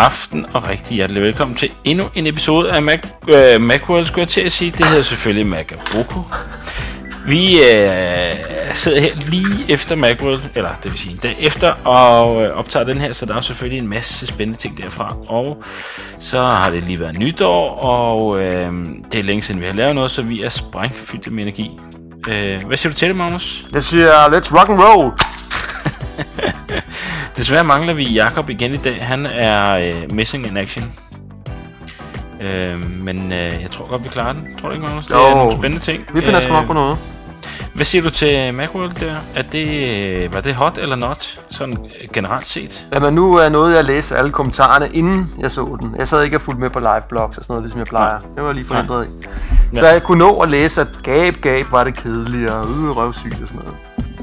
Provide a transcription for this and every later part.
aften og rigtig hjertelig velkommen til endnu en episode af Mac, uh, Macworld, skulle jeg til at sige. Det hedder selvfølgelig Macaboko. Vi øh, sidder her lige efter Macworld, eller det vil sige en dag efter, og øh, optager den her, så der er selvfølgelig en masse spændende ting derfra. Og så har det lige været nytår, og øh, det er længe siden vi har lavet noget, så vi er sprængfyldt med energi. Øh, hvad siger du til det, Magnus? Jeg siger, let's rock and roll. Desværre mangler vi Jakob igen i dag. Han er øh, missing in action. Øh, men øh, jeg tror godt, vi klarer den. Tror du ikke, Magnus? Det Jo. er nogle spændende ting. Vi finder sgu nok på noget. Hvad siger du til Macworld der? Er det, øh, var det hot eller not? Sådan øh, generelt set? Jamen, nu er noget, jeg læste alle kommentarerne, inden jeg så den. Jeg sad ikke og fulgte med på live blogs og sådan noget, ligesom jeg plejer. Det var lige forhindret i. Så jeg kunne nå at læse, at gab, gab var det kedelige og øh, røvsygt og sådan noget.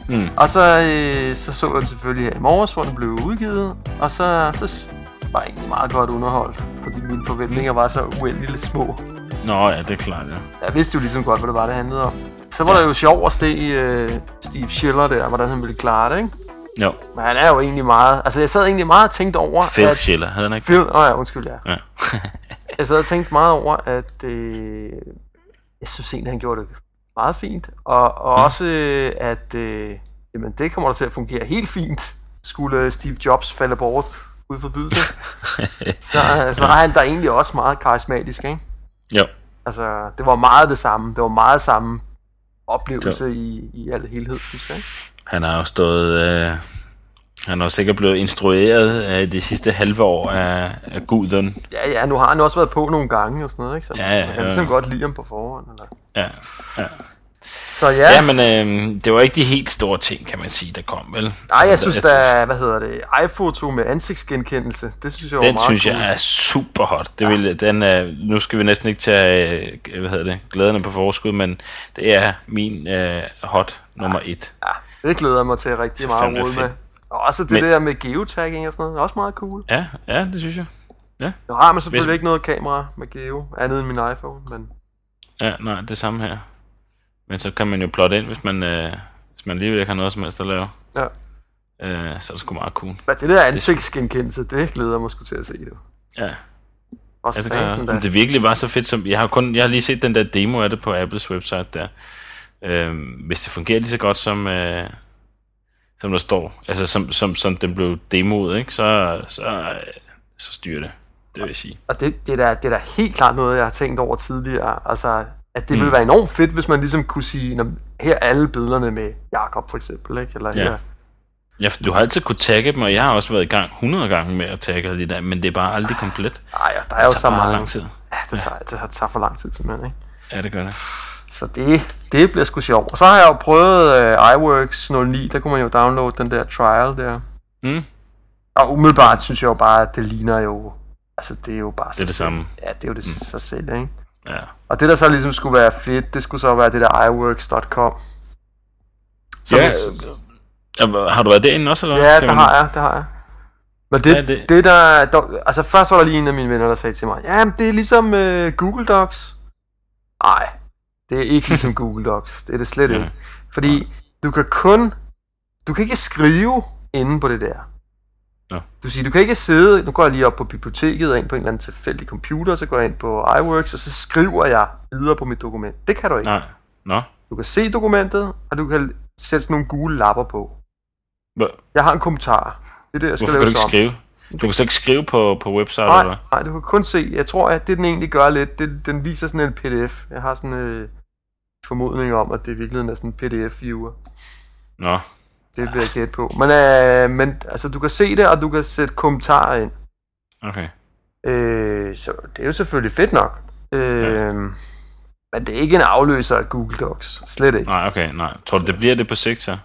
Mm. Og så, øh, så så jeg den selvfølgelig her i morges, hvor den blev udgivet. Og så, så var jeg egentlig meget godt underholdt, fordi mine forventninger var så uendeligt små. Nå ja, det er klart, ja. Jeg vidste jo ligesom godt, hvad det var, det handlede om. Så var ja. der jo sjovt at se øh, Steve Schiller der, hvordan han ville klare det, ikke? Jo, Men han er jo egentlig meget... Altså, jeg sad egentlig meget og tænkte over... Phil at, Schiller, havde han ikke? Phil... Åh oh, ja, undskyld, ja. Ja. Jeg sad og tænkte meget over, at... Øh, jeg synes egentlig, han gjorde det meget fint. Og, og Mm. også, øh, at... Øh, jamen, det kommer der til at fungere helt fint. Skulle Steve Jobs falde bort, Gud forbyde det. så, så er han der egentlig også meget karismatisk, ikke? jo, Altså, det var meget det samme. Det var meget samme oplevelse i, i al helhed, synes jeg. Ikke? han har jo stået... Øh, han har jo sikkert blevet instrueret af de sidste halve år af, af guden. Ja, ja, nu har han også været på nogle gange og sådan noget, ikke? Så Ja, ja, man kan ja. ligesom godt lide ham på forhånd. Eller? Ja, ja. Så ja, ja ja men øh, det var ikke de helt store ting, kan man sige, der kom, vel? nej, jeg Altså, synes da, hvad hedder det, iPhoto med ansigtsgenkendelse, det synes jeg var Den meget synes cool. jeg er super hot. Det vil, den er, nu skal vi næsten ikke tage øh, hvad hedder det, glæderne på forskud, men det er min øh, hot nummer et. Ja, det glæder jeg mig til rigtig meget at med. Og også det Men- der med geotagging og sådan noget, er også meget cool. Ja, ja, det synes jeg. Nu har man selvfølgelig Hvis- ikke noget kamera med geo, andet end min iPhone, men Ja, nej, det samme her. Men så kan man jo plotte ind, hvis man, øh, hvis man alligevel ikke har noget som helst at lave. ja. Øh, så er det sgu meget cool. Hvad det der ansigtsgenkendelse, det glæder mig sgu til at se det. Ja, Også ja det, gør, det virkelig var så fedt som... Jeg har, kun, jeg har lige set den der demo af det på Apples website der. Øh, hvis det fungerer lige så godt som... Øh, som der står, altså som, som, som den blev demoet, ikke? Så, så, så styrer det, det vil sige. Og det, det, er da, det er da helt klart noget, jeg har tænkt over tidligere. Altså, at det Mm. ville være enormt fedt, hvis man ligesom kunne sige, "Nå, her er alle billederne med Jakob for eksempel, ikke? Eller Ja. her. Ja, for du har altid kunne tagge dem, og jeg har også været i gang 100 gange med at tagge alle de der, men det er bare aldrig komplet. Ej, ja, der er jo Det så meget. lang tid. Ja, det tager, det tager- tager for lang tid simpelthen, ikke? Ja, det gør det. Så det, det bliver sgu sjovt. Og så har jeg jo prøvet uh, iWorks 09, der kunne man jo downloade den der trial der. Mm. Og umiddelbart synes jeg jo bare, at det ligner jo... Altså, det er jo bare sig det selv. samme. Ja, det er jo det mm. sig selv, ikke? Ja. Og det, der så ligesom skulle være fedt, det skulle så være det der iWorks.com. Som Ja, jeg- Ja, Har du været derinde også, eller? Ja, det har jeg, det har jeg. Men det, Ja, det- det... det der, der... Altså først var der lige en af mine venner, der sagde til mig, ja, det er ligesom uh, Google Docs. Nej, det er ikke ligesom Google Docs. Det er det slet Nej. ikke. Fordi du kan kun... Du kan ikke skrive inde på det der. Nå. Du siger, du kan ikke sidde... Nu går jeg lige op på biblioteket og ind på en eller anden tilfældig computer, så går jeg ind på iWorks, og så skriver jeg videre på mit dokument. Det kan du ikke. Nej. Nå. Du kan se dokumentet, og du kan sætte sådan nogle gule lapper på. Hvor, Jeg har en kommentar. Det er det, jeg skal hvorfor kan du lave ikke skrive? Du kan slet ikke skrive på, på website, Nej, eller nej, du kan kun se. Jeg tror, at det den egentlig gør lidt, det, den viser sådan en pdf. Jeg har sådan øh, formodning om, at det i virkeligheden er sådan en pdf-viewer. Nå. Det vil jeg gætte på. Men, øh, men altså, du kan se det, og du kan sætte kommentarer ind. Okay. Øh, så det er jo selvfølgelig fedt nok. Øh, Men det er ikke en afløser af Google Docs. Slet ikke. Nej, okay, nej. Tror du, det bliver det på sigt, så?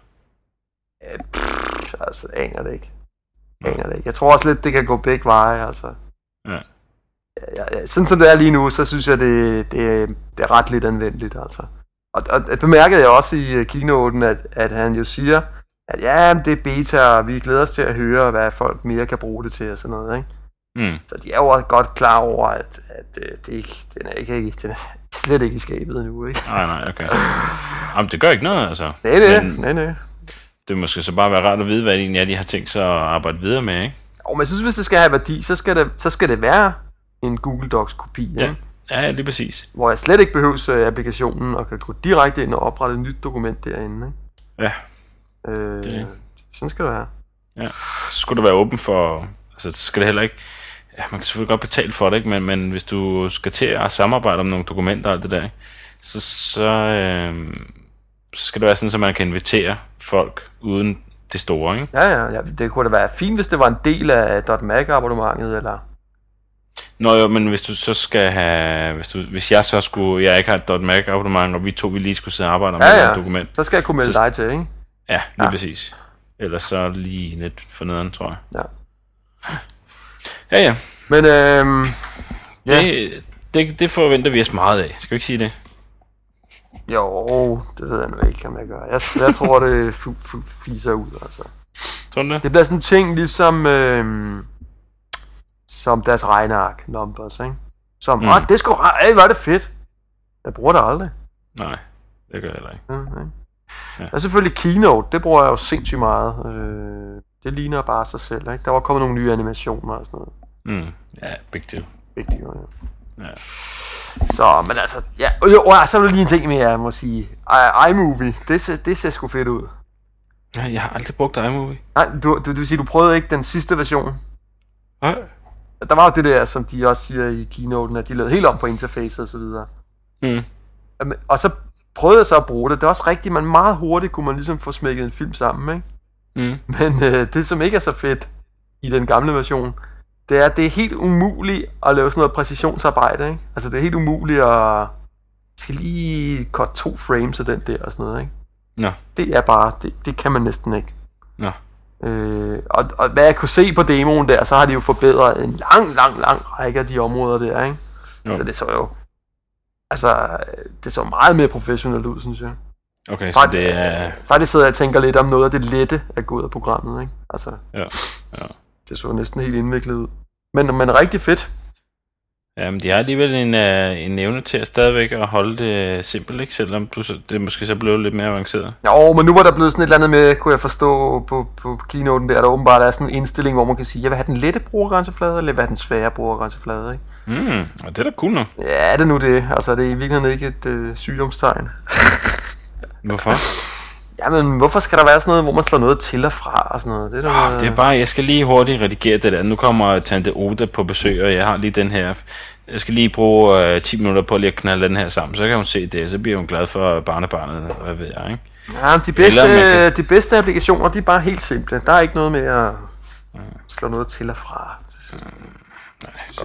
Øh, pff, altså, aner det ikke. Aner det ikke. Jeg tror også lidt, det kan gå begge veje, altså. Ja. Ja, ja, sådan som det er lige nu, så synes jeg, det, det, det er ret lidt anvendeligt, altså. Og, og det bemærkede jeg også i øh, keynoten, at, at han jo siger, at ja, det er beta, og vi glæder os til at høre, hvad folk mere kan bruge det til og sådan noget, ikke? Mm. Så de er jo også godt klar over, at, at øh, det ikke, den, er ikke, den er slet ikke i skabet endnu, ikke? Nej, nej, okay. Jamen, det gør ikke noget, altså. Nej, nej, Men nej, nej. det måske så bare være rart at vide, hvad det egentlig er, de har tænkt sig at arbejde videre med, ikke? Og men jeg synes, hvis det skal have værdi, så skal det, så skal det være en Google Docs kopi, Ja, ja. Ja lige præcis. hvor jeg slet ikke behøver øh, applikationen og kan gå direkte ind og oprette et nyt dokument derinde. Ikke? Ja, Øh, Det- Sådan skal det være. ja. Så skulle det være åben for... Altså, så skal det heller ikke... Ja, man kan selvfølgelig godt betale for det, ikke? Men, men hvis du skal til at samarbejde om nogle dokumenter og alt det der, ikke? så, så, øh, så skal det være sådan, at man kan invitere folk uden det store, ikke? Ja, ja, ja, det kunne da være fint, hvis det var en del af .Mac abonnementet, eller... Nå jo, men hvis du så skal have... Hvis, du, hvis jeg så skulle... Jeg ikke har et .Mac abonnement, og vi to vi lige skulle sidde og arbejde om Ja, et ja. dokument. Så skal jeg kunne melde Så- dig til, ikke? Ja, lige Ja. præcis. Ellers så lige lidt for nederen, tror jeg. Ja. Ja, ja. Men øhm, Ja. Det, det, det forventer vi os meget af. Skal vi ikke sige det? jo, det ved jeg nu ikke, om jeg gør. Jeg, jeg tror, det fiser ud, altså. Tror du det? Det bliver sådan en ting, ligesom øhm, som deres regneark numbers, ikke? Som, mm. Åh, det skulle, ej, er det fedt. Jeg bruger det aldrig. Nej, det gør jeg heller ikke. Ja, ikke? Ja. Og selvfølgelig Keynote, det bruger jeg jo sindssygt meget. Øh, det ligner bare sig selv, ikke? Der var kommet nogle nye animationer og sådan noget. Mm. Ja, big deal. Vigtigt, jo, ja. Ja. Så, men altså, ja. Og, jo, og så er der lige en ting mere, jeg må sige. I, iMovie, det ser, det ser sgu fedt ud. Ja, Jeg har aldrig brugt iMovie. Nej, du, du, du vil sige, du prøvede ikke den sidste version. Nej. Der var jo det der, som de også siger i keynoten, at de lavede helt om på interface og så videre. Mm. Og så prøvede jeg så at bruge det. Det er også rigtigt, men meget hurtigt kunne man ligesom få smækket en film sammen, ikke? Mm. Men øh, det, som ikke er så fedt i den gamle version, det er, at det er helt umuligt at lave sådan noget præcisionsarbejde, ikke? Altså, det er helt umuligt at... Jeg skal lige cut to frames af den der og sådan noget, ikke? Nå. Det er bare... Det, det kan man næsten ikke. Nå. Øh, og, og hvad jeg kunne se på demoen der, så har de jo forbedret en lang, lang, lang række af de områder der, ikke? Jo. Så det så jo... Altså, det så meget mere professionelt ud, synes jeg. Okay, så det er... Faktisk sidder jeg og tænker lidt om noget af det lette at gå ud af programmet, ikke? Altså, Ja, ja. det så næsten helt indviklet ud. Men, men rigtig fedt. Jamen, de har alligevel en, uh, en evne til at stadigvæk at holde det simpelt, ikke? Selvom du, så, det måske så blev lidt mere avanceret. Jo, men nu var der blevet sådan et eller andet med, kunne jeg forstå på, på keynoten der, der åbenbart er sådan en indstilling, hvor man kan sige, jeg vil have den lette brugergrænseflade, eller jeg vil have den svære brugergrænseflade, ikke? Mm, og det er da cool nok. Ja, er det nu det? Altså, det er i virkeligheden ikke et øh, sygdomstegn. Hvorfor? Jamen, hvorfor skal der være sådan noget, hvor man slår noget til og fra og sådan noget? Det er, da, Oh, det er bare, jeg skal lige hurtigt redigere det der. Nu kommer Tante Oda på besøg, og jeg har lige den her. Jeg skal lige bruge uh, 10 minutter på lige at knalde den her sammen, så kan hun se det, så bliver hun glad for barnebarnet, hvad ved jeg, ikke? Ja, de bedste, kan- de bedste applikationer, de er bare helt simple. Der er ikke noget med at slå noget til og fra. Det synes,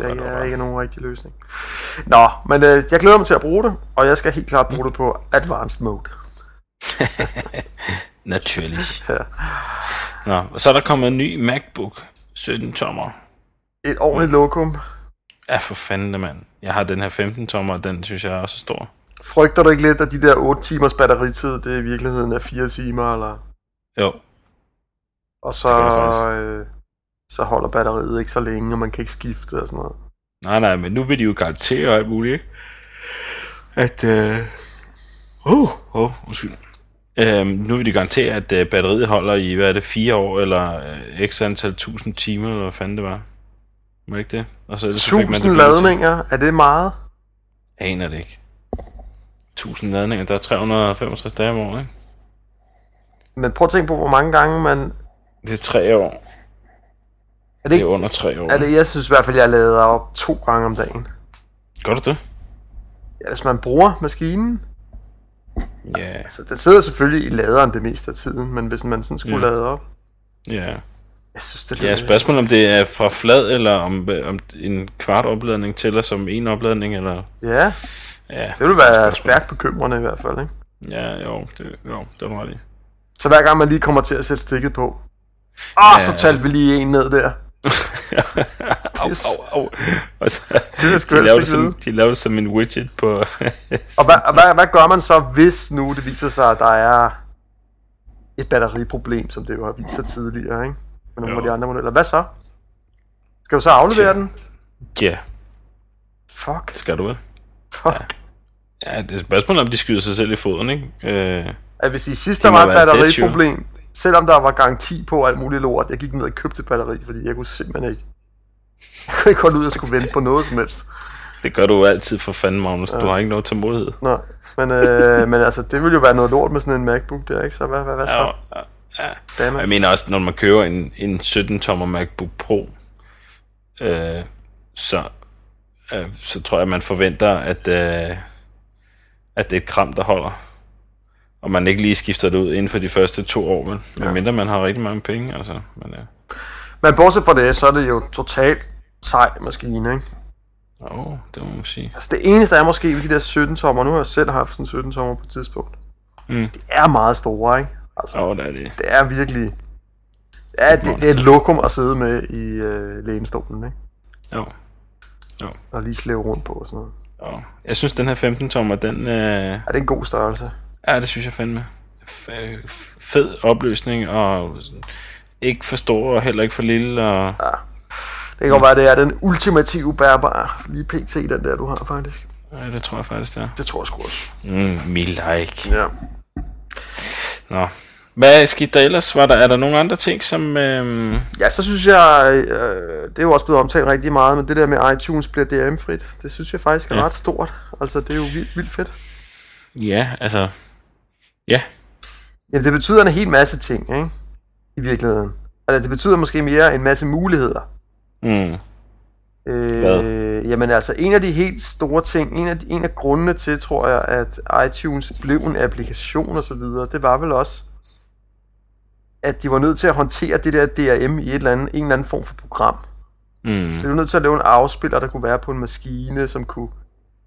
jeg ikke er, ikke nogen rigtig løsning. Nå, men øh, jeg glæder mig til at bruge det, og jeg skal helt klart bruge det på advanced mode. Naturligt. Ja. Nå, og så er der kommet en ny MacBook 17 tommer. Et ordentligt lokum. Ja, for fanden mand. Jeg har den her 15 tommer, og den synes jeg er også stor. Frygter du ikke lidt, at de der 8 timers batteritid, det i virkeligheden er 4 timer, eller? Jo, Og så, øh, så holder batteriet ikke så længe, og man kan ikke skifte og sådan noget. nej, nej, men nu vil de jo garantere alt muligt, ikke? At, øh... Uh, oh, undskyld. Øhm, nu vil de garantere, at øh, batteriet holder i, hvad er det, fire år, eller øh, x antal tusind timer, eller hvad fanden det var. Var det ikke det? Og så, så fik man det 1000 billigt. ladninger, er det meget? Jeg aner det ikke. 1000 ladninger, der er 365 dage om året, ikke? Men prøv at tænke på, hvor mange gange man... Det er tre år. Er det Det er ikke, under tre år. er det, jeg synes i hvert fald, jeg lader op to gange om dagen. Gør du det? Ja, hvis man bruger maskinen, Ja, så den sidder selvfølgelig i laderen det meste af tiden, men hvis man sådan skulle Ja. lade op, ja. jeg synes, det er Ja, spørgsmålet om det er fra flad, eller om, om en kvart opladning tæller som en opladning, eller... Ja, Ja, det vil være stærkt bekymrende i hvert fald, ikke? Ja, jo, det, jo, det var ret i. Så hver gang man lige kommer til at sætte stikket på, ah, Ja. så talte vi lige en ned der. au, au, au. Og så, Det er sgu de, lavede ikke som, de lavede det som en widget på... Og hvad, hvad, hvad gør man så, hvis nu det viser sig, at der er et batteriproblem, som det jo har vist sig tidligere, ikke? Med nogle Jo. af de andre modeller. Hvad så? Skal du så aflevere Ja. den? ja, Fuck. skal du vel? Fuck. Ja, det er spørgsmålet, om de skyder sig selv i foden, ikke? Øh, Jeg vil sige, sidst Det der var et et batteriproblem, selvom der var garanti på alt muligt lort, jeg gik ned og købte batteri, fordi jeg kunne simpelthen ikke, jeg kunne ikke holde ud, at jeg skulle vente på noget som helst. Det gør du altid for fanden, Magnus. Ja. Du har ikke noget tålmodighed. Nej, men, øh, men altså, det ville jo være noget lort med sådan en MacBook der, ikke? Så hvad, hvad, hvad så? Ja, ja, ja. Jeg mener også, når man køber en, en 17-tommer MacBook Pro, øh, så, øh, så tror jeg, man forventer, at, øh, at det er et kram, der holder. Og man ikke lige skifter det ud inden for de første to år, men ja. mindre man har rigtig mange penge. Altså, men, ja. men bortset fra det, så er det jo totalt sej maskine, ikke? Åh, oh, det må man sige. Altså det eneste er måske ved de der 17 tommer, nu har jeg selv haft sådan 17 tommer på et tidspunkt. Mm. Det er meget store, ikke? Altså, oh, det er det. Det er virkelig... Ja, det, det er et lokum at sidde med i øh, lænestolen, ikke? Jo. jo. Og lige slæve rundt på og sådan noget. Jo. Jeg synes, den her 15 tommer, den... Øh... Ja, det er en god størrelse. Ja, det synes jeg fandme. F- fed opløsning, og ikke for stor, og heller ikke for lille, og... Ja. Det kan godt være, det er den ultimative bærbare, lige pt. den der, du har faktisk. Ja, det tror jeg faktisk, det er. Det tror jeg sgu også. Mm, me like. Ja. Nå. Hvad skete der ellers? Var der, er der nogle andre ting, som... Øhm... Ja, så synes jeg, øh, det er jo også blevet omtalt rigtig meget, men det der med iTunes bliver DRM-frit, det synes jeg faktisk er ja. ret stort. Altså, det er jo vildt, vildt fedt. Ja, altså... Ja. Ja, det betyder en hel masse ting, ikke? I virkeligheden. Altså, det betyder måske mere en masse muligheder. Mm. Øh, jamen altså, en af de helt store ting, en af, de, en af grundene til, tror jeg, at iTunes blev en applikation og så videre, det var vel også, at de var nødt til at håndtere det der DRM i et eller andet, en eller anden form for program. Mm. Det var nødt til at lave en afspiller, der kunne være på en maskine, som kunne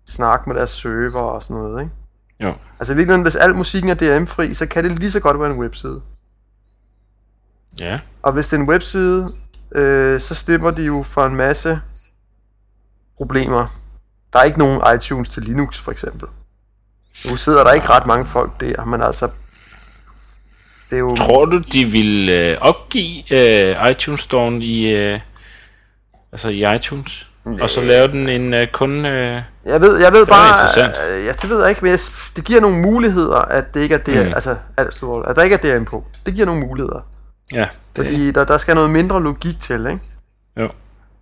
snakke med deres server og sådan noget, ikke? Jo. Altså i virkeligheden, hvis al musikken er DRM-fri, så kan det lige så godt være en webside. Ja. Og hvis det er en webside, øh, så slipper de jo for en masse problemer. Der er ikke nogen iTunes til Linux, for eksempel. Nu sidder der ikke ret mange folk der, men altså... Det er jo... Tror du, de vil øh, opgive øh, iTunes Store i, øh, altså i iTunes? Ja. Og så lave den en øh, kun... Øh, jeg ved, jeg ved bare... Øh, ja, det ved ikke, men jeg, det giver nogle muligheder, at det ikke er det, mm. altså, at, at der ikke er DRM på. Det giver nogle muligheder. Ja. Det... Fordi der, der skal noget mindre logik til, ikke? Jo.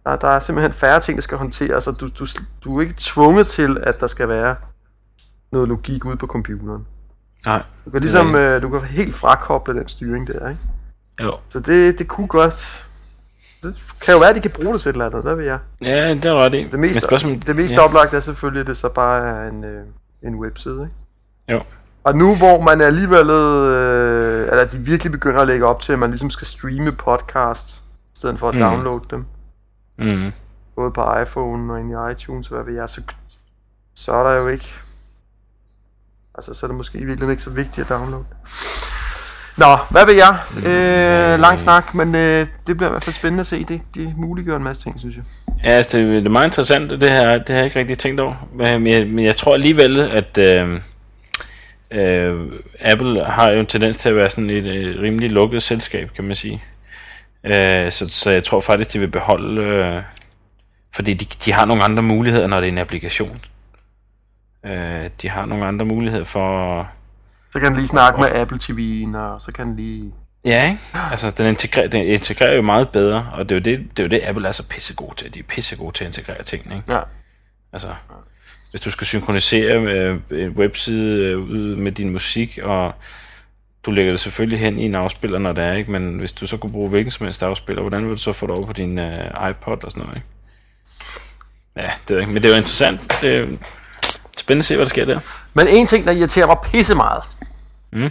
Der, der er simpelthen færre ting, der skal håndteres, og du, du, du er ikke tvunget til, at der skal være noget logik ude på computeren. Nej. Du kan ligesom, øh, du kan helt frakoble den styring der, ikke? Jo. Så det, det kunne godt... Det kan jo være, at de kan bruge det til et eller andet, hvad ved jeg? Ja, det er ret i. Det mest, spørgsmål, det mest ja. oplagt er selvfølgelig, at det så bare er en, øh, en webside, ikke? Jo. Og nu hvor man alligevel, øh, eller de virkelig begynder at lægge op til, at man ligesom skal streame podcast, i stedet for at mm. downloade dem. Mm. Både på iPhone og ind i iTunes, hvad ved jeg, så, så er der jo ikke... Altså, så er det måske i virkeligheden ikke så vigtigt at downloade. Nå, hvad vil jeg? Øh, lang snak, men øh, det bliver i hvert fald spændende at se. Det, det muliggør en masse ting, synes jeg. Ja, altså, det, det er meget interessant, det her. Det har jeg ikke rigtig tænkt over. Men jeg, men jeg tror alligevel, at... Øh, øh, Apple har jo en tendens til at være sådan et, øh, rimelig lukket selskab, kan man sige. Øh, så, så jeg tror faktisk, de vil beholde... Øh, fordi de, de har nogle andre muligheder, når det er en applikation. Øh, de har nogle andre muligheder for... Så kan den lige snakke med Apple TV'en, og så kan den lige... Ja, ikke? Altså, den integrerer, den integrerer jo meget bedre, og det er jo det, det, er jo det Apple er så pissegod til. De er pissegode til at integrere tingene, ikke? Ja. Altså, hvis du skal synkronisere med en webside øh, ud med din musik, og du lægger det selvfølgelig hen i en afspiller, når det er, ikke? men hvis du så kunne bruge hvilken som helst afspiller, hvordan vil du så få det over på din uh, iPod og sådan noget? Ikke? Ja, det er ikke, men det er jo interessant. Det er spændende at se, hvad der sker der. Men en ting, der irriterer mig pisse meget, mm.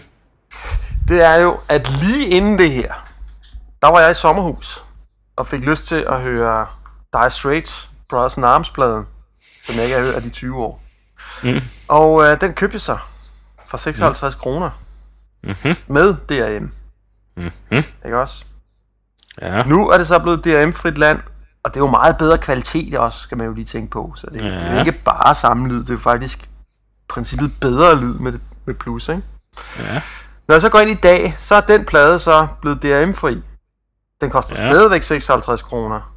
det er jo, at lige inden det her, der var jeg i sommerhus, og fik lyst til at høre Dire Straits, Brothers in Arms-pladen, som jeg ikke har hørt af de 20 år. Mm. Og øh, den købte jeg så for 56 mm. kroner. Mm-hmm. Med DRM. Mm-hmm. Ikke også? Ja. Nu er det så blevet DRM-frit land, og det er jo meget bedre kvalitet også, skal man jo lige tænke på. Så det, ja. det er jo ikke bare samme lyd, det er jo faktisk princippet bedre lyd med, med plus, ikke? Ja. Når jeg så går ind i dag, så er den plade så blevet DRM-fri. Den koster ja. stadigvæk 56 kroner.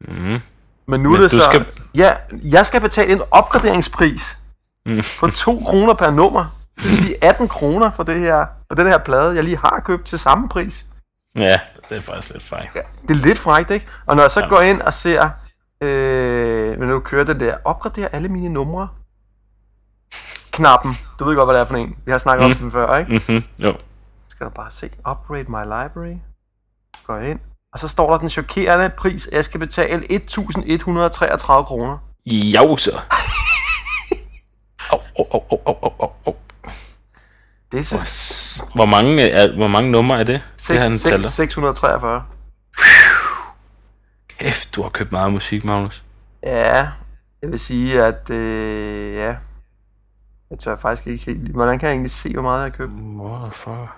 Mm. Men nu Men er det så... Skal... Ja, jeg skal betale en opgraderingspris mm. på 2 kroner per nummer. Det vil sige 18 kroner for det her på den her plade, jeg lige har købt til samme pris. Ja, det er faktisk lidt fejl. Ja, det er lidt frækt, ikke? Og når jeg så ja. går ind og ser, øh, men nu kører den der, opgrader alle mine numre. Knappen. Du ved godt, hvad det er for en. Vi har snakket mm. om den før, ikke? Mm-hmm. Jo. Skal du bare se, upgrade my library. Går ind. Og så står der den chokerende pris, jeg skal betale 1.133 kroner. Så. Au, au, au, au, au, au, au. Det er så... Hvor mange, er, hvor mange numre er det? det han 6, tæller. 643. Kæft, du har købt meget musik, Magnus. Ja, jeg vil sige, at øh, ja, jeg tør faktisk ikke helt... Hvordan kan jeg egentlig se, hvor meget jeg har købt? Motherfucker.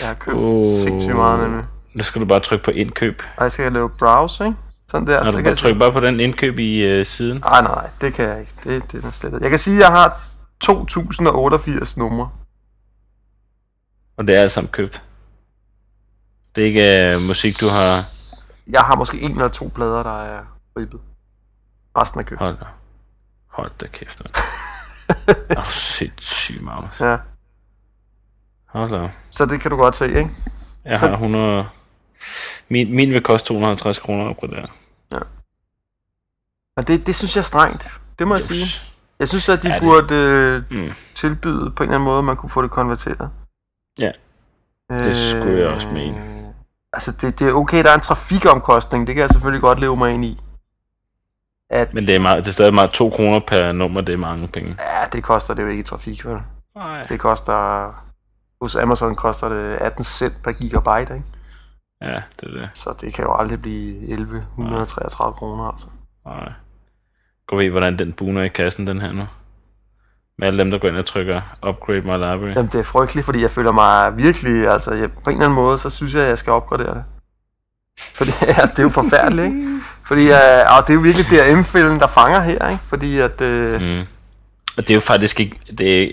Jeg har købt oh. sindssygt meget nemlig. Der skal du bare trykke på indkøb. Og jeg skal lave browse, ikke? Sådan der. Og så du kan trykke bare på den indkøb i øh, siden. Nej, nej, det kan jeg ikke. Det, det er slet ikke. Jeg kan sige, at jeg har 2088 numre. Og det er alt sammen købt. Det er ikke øh, musik, du har... Jeg har måske en eller to plader, der er ribbet. Resten er købt. Hold da. Hold da kæft, mand. Er du sindssyg, Magnus. Ja, Hold da. så det kan du godt se, ikke? Jeg Så- har 100... Min, min vil koste 250 kroner på det her. Men det, det synes jeg er strengt. Det må jeg sige. Jeg synes, at de Ja, ja, det- burde øh, Mm. tilbyde på en eller anden måde, at man kunne få det konverteret. Ja, det skulle jeg også mene. Altså, det, det er okay, der er en trafikomkostning. Det kan jeg selvfølgelig godt leve mig ind i. At, Men det er, meget, det er stadig meget 2 kroner per nummer, det er mange penge. ja, det koster det jo ikke i trafik, vel? Nej. Det koster... Hos Amazon koster det 18 cent per gigabyte, ikke? Ja, det er det. Så det kan jo aldrig blive 1133 kroner, altså. Nej. Gå ved, hvordan den buner i kassen, den her nu. Med alle dem, der går ind og trykker Upgrade My Library. Jamen, det er frygteligt, fordi jeg føler mig virkelig... Altså, jeg, på en eller anden måde, så synes jeg, at jeg skal opgradere det. Fordi ja, det er jo forfærdeligt, ikke? Fordi uh, og det er jo virkelig DRM-fælden, der fanger her, ikke? Fordi at... Uh, Mm. Og det er jo faktisk ikke... Det, er,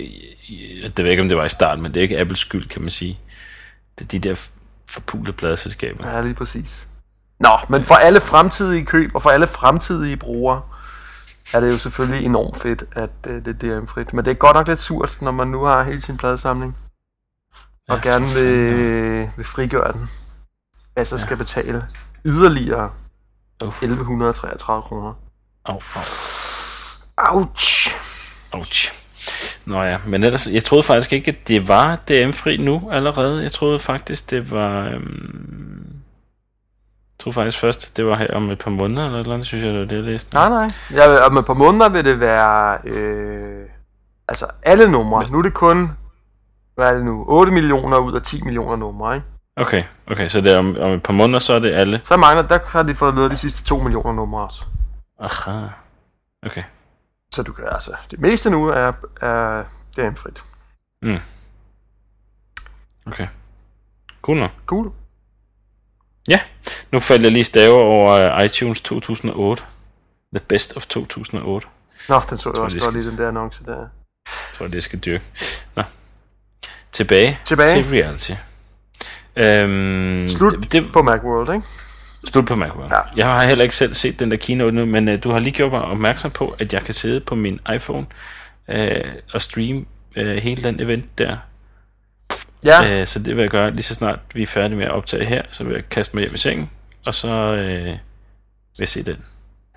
det ved jeg ikke, om det var i starten, men det er ikke Apples skyld, kan man sige. Det er de der forpulede pladeselskaber. Ja, lige præcis. Nå, men for alle fremtidige køb og for alle fremtidige brugere, er det jo selvfølgelig enormt fedt, at uh, det er DRM-frit. Men det er godt nok lidt surt, når man nu har hele sin pladesamling, og Ja, gerne vil, vil frigøre den. Altså skal betale yderligere Uff. 1133 kroner. Au, au. Ouch! Ouch. Nå ja, men ellers, jeg troede faktisk ikke, at det var DM-fri nu allerede. Jeg troede faktisk, det var... Øhm, jeg troede faktisk først, det var her om et par måneder, eller et eller andet, synes jeg, det var det, jeg læste. Nej, nej. Ja, om et par måneder vil det være... Øh, altså alle numre. Nu er det kun... Hvad er det nu? 8 millioner ud af 10 millioner numre, ikke? Okay, okay, så det er om, om et par måneder, så er det alle. Så mangler, der har de fået løbet de sidste 2 millioner numre også. Aha. Okay. Så du kan altså... Det meste nu er, er DM-frit. Okay. Cool nok. Cool. Ja, nu faldt jeg lige stave over uh, iTunes 2008. The Best of 2008. Nå, den så jeg tror, også godt lige, den der annonce der. Jeg tror, det skal dyrke. Nå. Tilbage, Tilbage. til reality. Øhm, Slut Det, det, på Macworld, ikke? Slut på Macworld. Ja. Jeg har heller ikke selv set den der keynote nu, men uh, du har lige gjort mig opmærksom på, at jeg kan sidde på min iPhone uh, og streame uh, hele den event der. Ja. Uh, så det vil jeg gøre lige så snart vi er færdige med at optage her, så vil jeg kaste mig hjem i sengen, og så uh, vil jeg se den.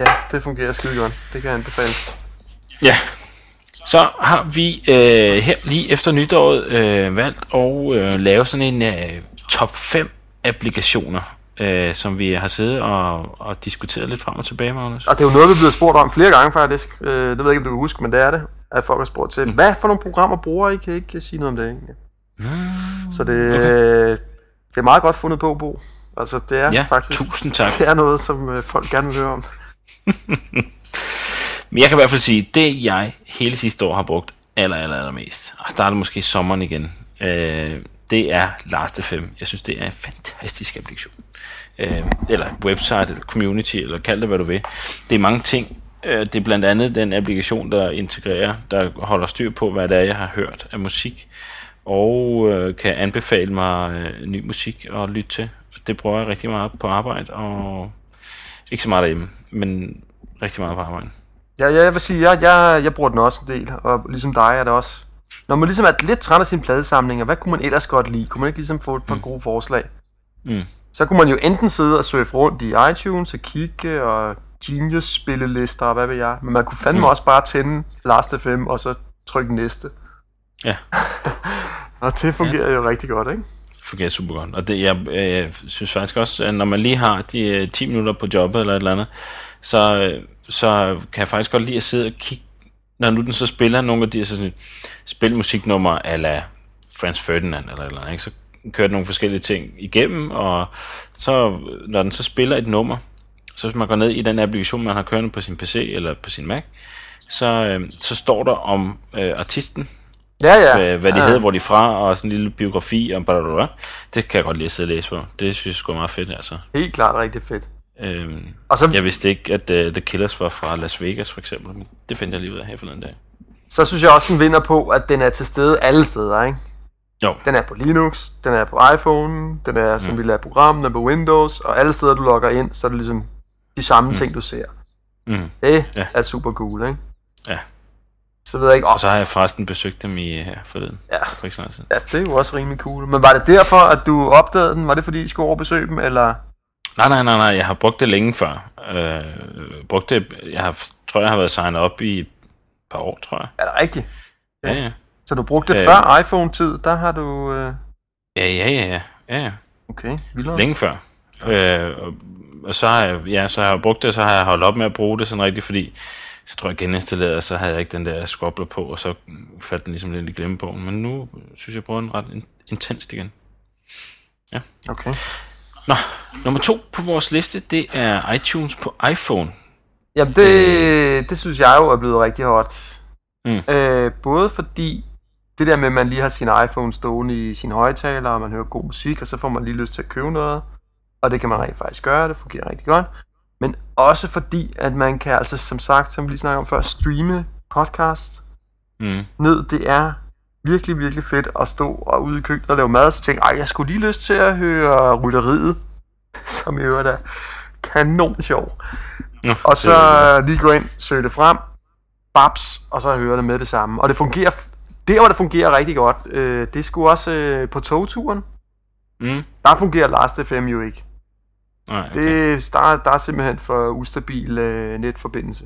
ja, det fungerer skide godt. Det kan anbefales. Ja. Så har vi øh, her lige efter nytåret øh, valgt at øh, lave sådan en øh, top 5 applikationer, øh, som vi har siddet og, og diskuteret lidt frem og tilbage, Magnus. Og det er jo noget, vi er blevet spurgt om flere gange faktisk. Øh, det ved jeg ikke, om du kan huske, men det er det. At folk har spurgt til, hvad for nogle programmer bruger I? Kan I ikke sige noget om det? Ikke? Så det, okay. det er meget godt fundet på, Bo. Altså, det er Ja, faktisk tusind tak. det er noget, som øh, folk gerne vil høre om. Men jeg kan i hvert fald sige, det jeg hele sidste år har brugt aller, aller, aller mest, og starter måske sommeren igen, øh, det er Last.fm. Jeg synes, det er en fantastisk applikation. Øh, eller website, eller community, eller kald det, hvad du vil. Det er mange ting. Øh, det er blandt andet den applikation, der integrerer, der holder styr på, hvad det er, jeg har hørt af musik, og øh, kan anbefale mig øh, ny musik at lytte til. Det bruger jeg rigtig meget på arbejde, og ikke så meget derhjemme, men rigtig meget på arbejde. Ja, ja, jeg vil sige, jeg, jeg, jeg bruger den også en del, og ligesom dig er det også når man ligesom er lidt træt af sine pladesamlinger, hvad kunne man ellers godt lide? Kunne man ikke ligesom få et par mm. gode forslag? Mm. Så kunne man jo enten sidde og surfe rundt i iTunes og kigge og Genius-spillelister og hvad ved jeg. Men man kunne fandme mm. også bare tænde Last FM og så trykke næste. Ja. og det fungerer ja. jo rigtig godt, ikke? Det fungerer super godt. Og det, jeg, jeg synes faktisk også, at når man lige har de 10 øh, minutter på jobbet eller et eller andet, så, øh, så kan jeg faktisk godt lide at sidde og kigge, når nu den så spiller nogle af de sådan, spilmusiknumre ala Franz Ferdinand eller eller andet, ikke? så kører den nogle forskellige ting igennem, og så når den så spiller et nummer, så hvis man går ned i den applikation, man har kørende på sin PC eller på sin Mac, så, øh, så står der om øh, artisten, Ja, ja. Hvad, hvad de ja. hedder, hvor de er fra, og sådan en lille biografi, og blablabla. Det kan jeg godt lide at sidde og læse på. Det synes jeg sgu er meget fedt, altså. Helt klart rigtig fedt. Øhm, Og så, jeg vidste ikke, at uh, The Killers var fra Las Vegas, for eksempel. Men det fandt jeg lige ud af her forleden dag. så synes jeg også, den vinder på, at den er til stede alle steder, ikke? Jo, Den er på Linux, den er på iPhone, den er, som Mm. vi lader program, den er på Windows, og alle steder, du logger ind, så er det ligesom de samme mm. ting, du ser. mm. Det Ja. er super cool, ikke? Ja. Så ved jeg ikke, og oh, så har jeg forresten besøgt dem i her forleden. Ja. For ikke ja, det er jo også rimelig cool. Men var det derfor, at du opdagede den? Var det fordi, I skulle over og besøge dem, eller? Nej, nej, nej, nej, jeg har brugt det længe før. Øh, brugt det, jeg har, tror, jeg har været signet op i et par år, tror jeg. Er det rigtigt? Ja, ja. Så du brugte det Øh. før iPhone-tid, der har du... Øh... Ja, ja, ja, ja. ja, ja. Okay, vildere. Længe før. Øh, og, og så har jeg, ja, så har jeg brugt det, så har jeg holdt op med at bruge det sådan rigtigt, fordi så tror jeg geninstalleret, og så havde jeg ikke den der skobler på, og så faldt den ligesom lidt i glemmebogen. Men nu synes jeg, jeg bruger den ret in- intenst igen. Okay. Nå, nummer to på vores liste, det er iTunes på iPhone. Jamen, det, det synes jeg jo er blevet rigtig hot. Mm. Øh, både fordi det der med, at man lige har sin iPhone stående i sin højtaler, og man hører god musik, og så får man lige lyst til at købe noget. Og det kan man rent faktisk gøre, det fungerer rigtig godt. Men også fordi, at man kan altså, som sagt, som vi lige snakkede om før, streame podcast Mm. ned. Det er virkelig, virkelig fedt at stå og ude i køkkenet og lave mad, og så tænke, ej, jeg skulle lige lyst til at høre rytteriet, som i øvrigt er kanon sjov. Nå, Og så lige gå ind, søge det frem, babs, og så høre det med det samme. Og det fungerer, der hvor det fungerer rigtig godt, øh, det skulle også øh, på togturen, Mm. der fungerer Last FM jo ikke. Nej, okay. Det, der, der er simpelthen for ustabil øh, netforbindelse,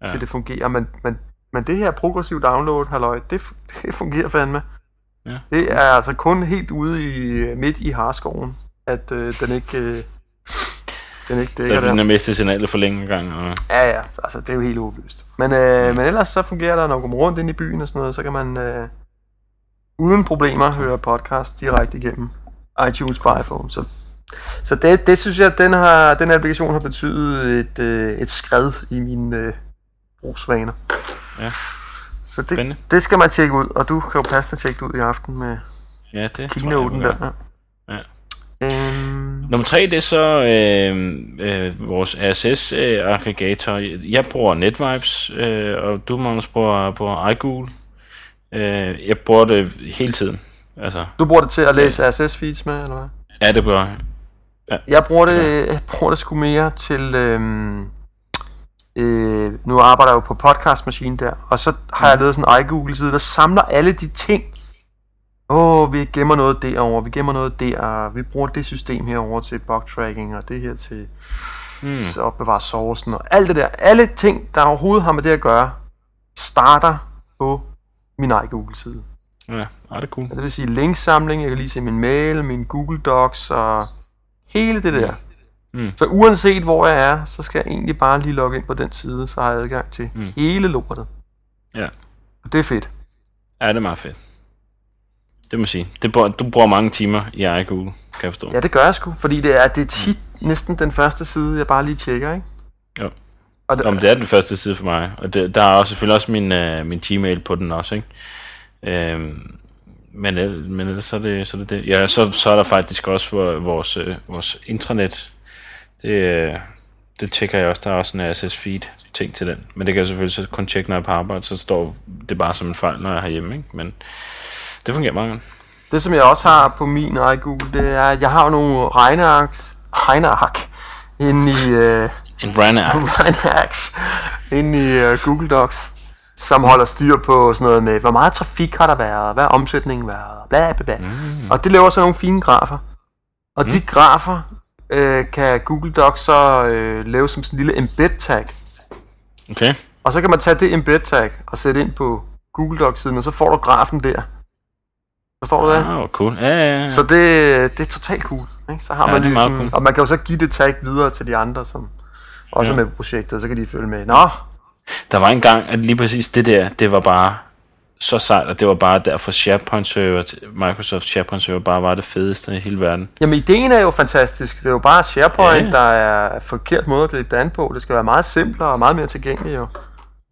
Ja. ja. til det fungerer. Men, men, men det her progressiv download, halløj, det, det fungerer fandme. Ja. Det er altså kun helt ude i midt i harskoven, at øh, den ikke... Øh, den ikke Så dækker er der. den har mistet signalet for længe gang. Og, Ja, ja, altså det er jo helt håbløst. Men, øh, men ellers så fungerer der, når man kommer rundt ind i byen og sådan noget, så kan man øh, uden problemer høre podcast direkte igennem iTunes på iPhone. Så, så det, det synes jeg, den, har, den applikation har betydet et, øh, et skred i mine øh, brugsvaner. Ja. Så det, Spændende. det skal man tjekke ud, og du kan jo passe tjekke ud i aften med ja, det keynoten der. Ja. Øhm, Nummer tre, det er så øh, øh, vores RSS-aggregator. Jeg bruger NetVibes, øh, og du, Magnus, bruger, bruger iGoogle. Øh, jeg bruger det hele tiden. Altså, du bruger det til at læse RSS-feeds med, eller hvad? ja, det gør jeg. Jeg bruger det, jeg bruger det sgu mere til... Øhm, øh, nu arbejder jeg jo på podcastmaskinen der, og så har jeg lavet sådan en iGoogle-side, der samler alle de ting. Åh, oh, vi gemmer noget derovre, vi gemmer noget der, vi bruger det system herover til bug tracking, og det her til Mm. så opbevare sourcen, og alt det der. Alle ting, der overhovedet har med det at gøre, starter på min iGoogle-side. Ja, ej, det er cool. Og det vil sige linksamling, jeg kan lige se min mail, min Google Docs og hele det der. Mm. Så uanset hvor jeg er, så skal jeg egentlig bare lige logge ind på den side, så har jeg adgang til Mm. mm. hele lortet. Ja. Og det er fedt. ja, det er meget fedt. Det må jeg sige. Det du bruger mange timer i iGoogle, kan jeg forstå. Ja, det gør jeg sgu, fordi det er, det er tit næsten den første side, jeg bare lige tjekker, ikke? Jo. Og det, Nå, men det er den første side for mig, og det, der er også, selvfølgelig også min, øh, min Gmail på den også, ikke? Øhm, men, men ellers så er det så er det. det. Ja, så, så er der faktisk også for vores, øh, vores intranet. Det, øh, det tjekker jeg også. Der er også en RSS feed ting til den. Men det kan jeg selvfølgelig så kun tjekke, når jeg er på arbejde, så står det bare som en fejl, når jeg er hjemme, ikke? Men det fungerer meget godt. det, som jeg også har på min iGoogle, det er, at jeg har nogle regneark, regneark inde i, uh, En regnearks inde i uh, Google Docs. som holder styr på sådan noget med, hvor meget trafik har der været, hvad har omsætningen været, bla bla bla. Mm. Og det laver så nogle fine grafer. Og mm. de grafer øh, kan Google Docs så øh, lave som sådan en lille embed tag. Okay. Og så kan man tage det embed tag og sætte ind på Google Docs-siden, og så får du grafen der. Forstår du det? Ah, cool. Ja, ja, ja. Så det, det er totalt cool. Ikke? Så har Ja, man det lige meget sådan, cool. Og man kan jo så give det tag videre til de andre, som også Ja. er med på projektet, så kan de følge med. Nå, Der var en gang, at lige præcis det der, det var bare så sejt, og det var bare derfor SharePoint server, Microsoft SharePoint server bare var det fedeste i hele verden. jamen ideen er jo fantastisk. Det er jo bare SharePoint, Ja, der er forkert måde at gribe det an på. Det skal være meget simplere og meget mere tilgængeligt jo.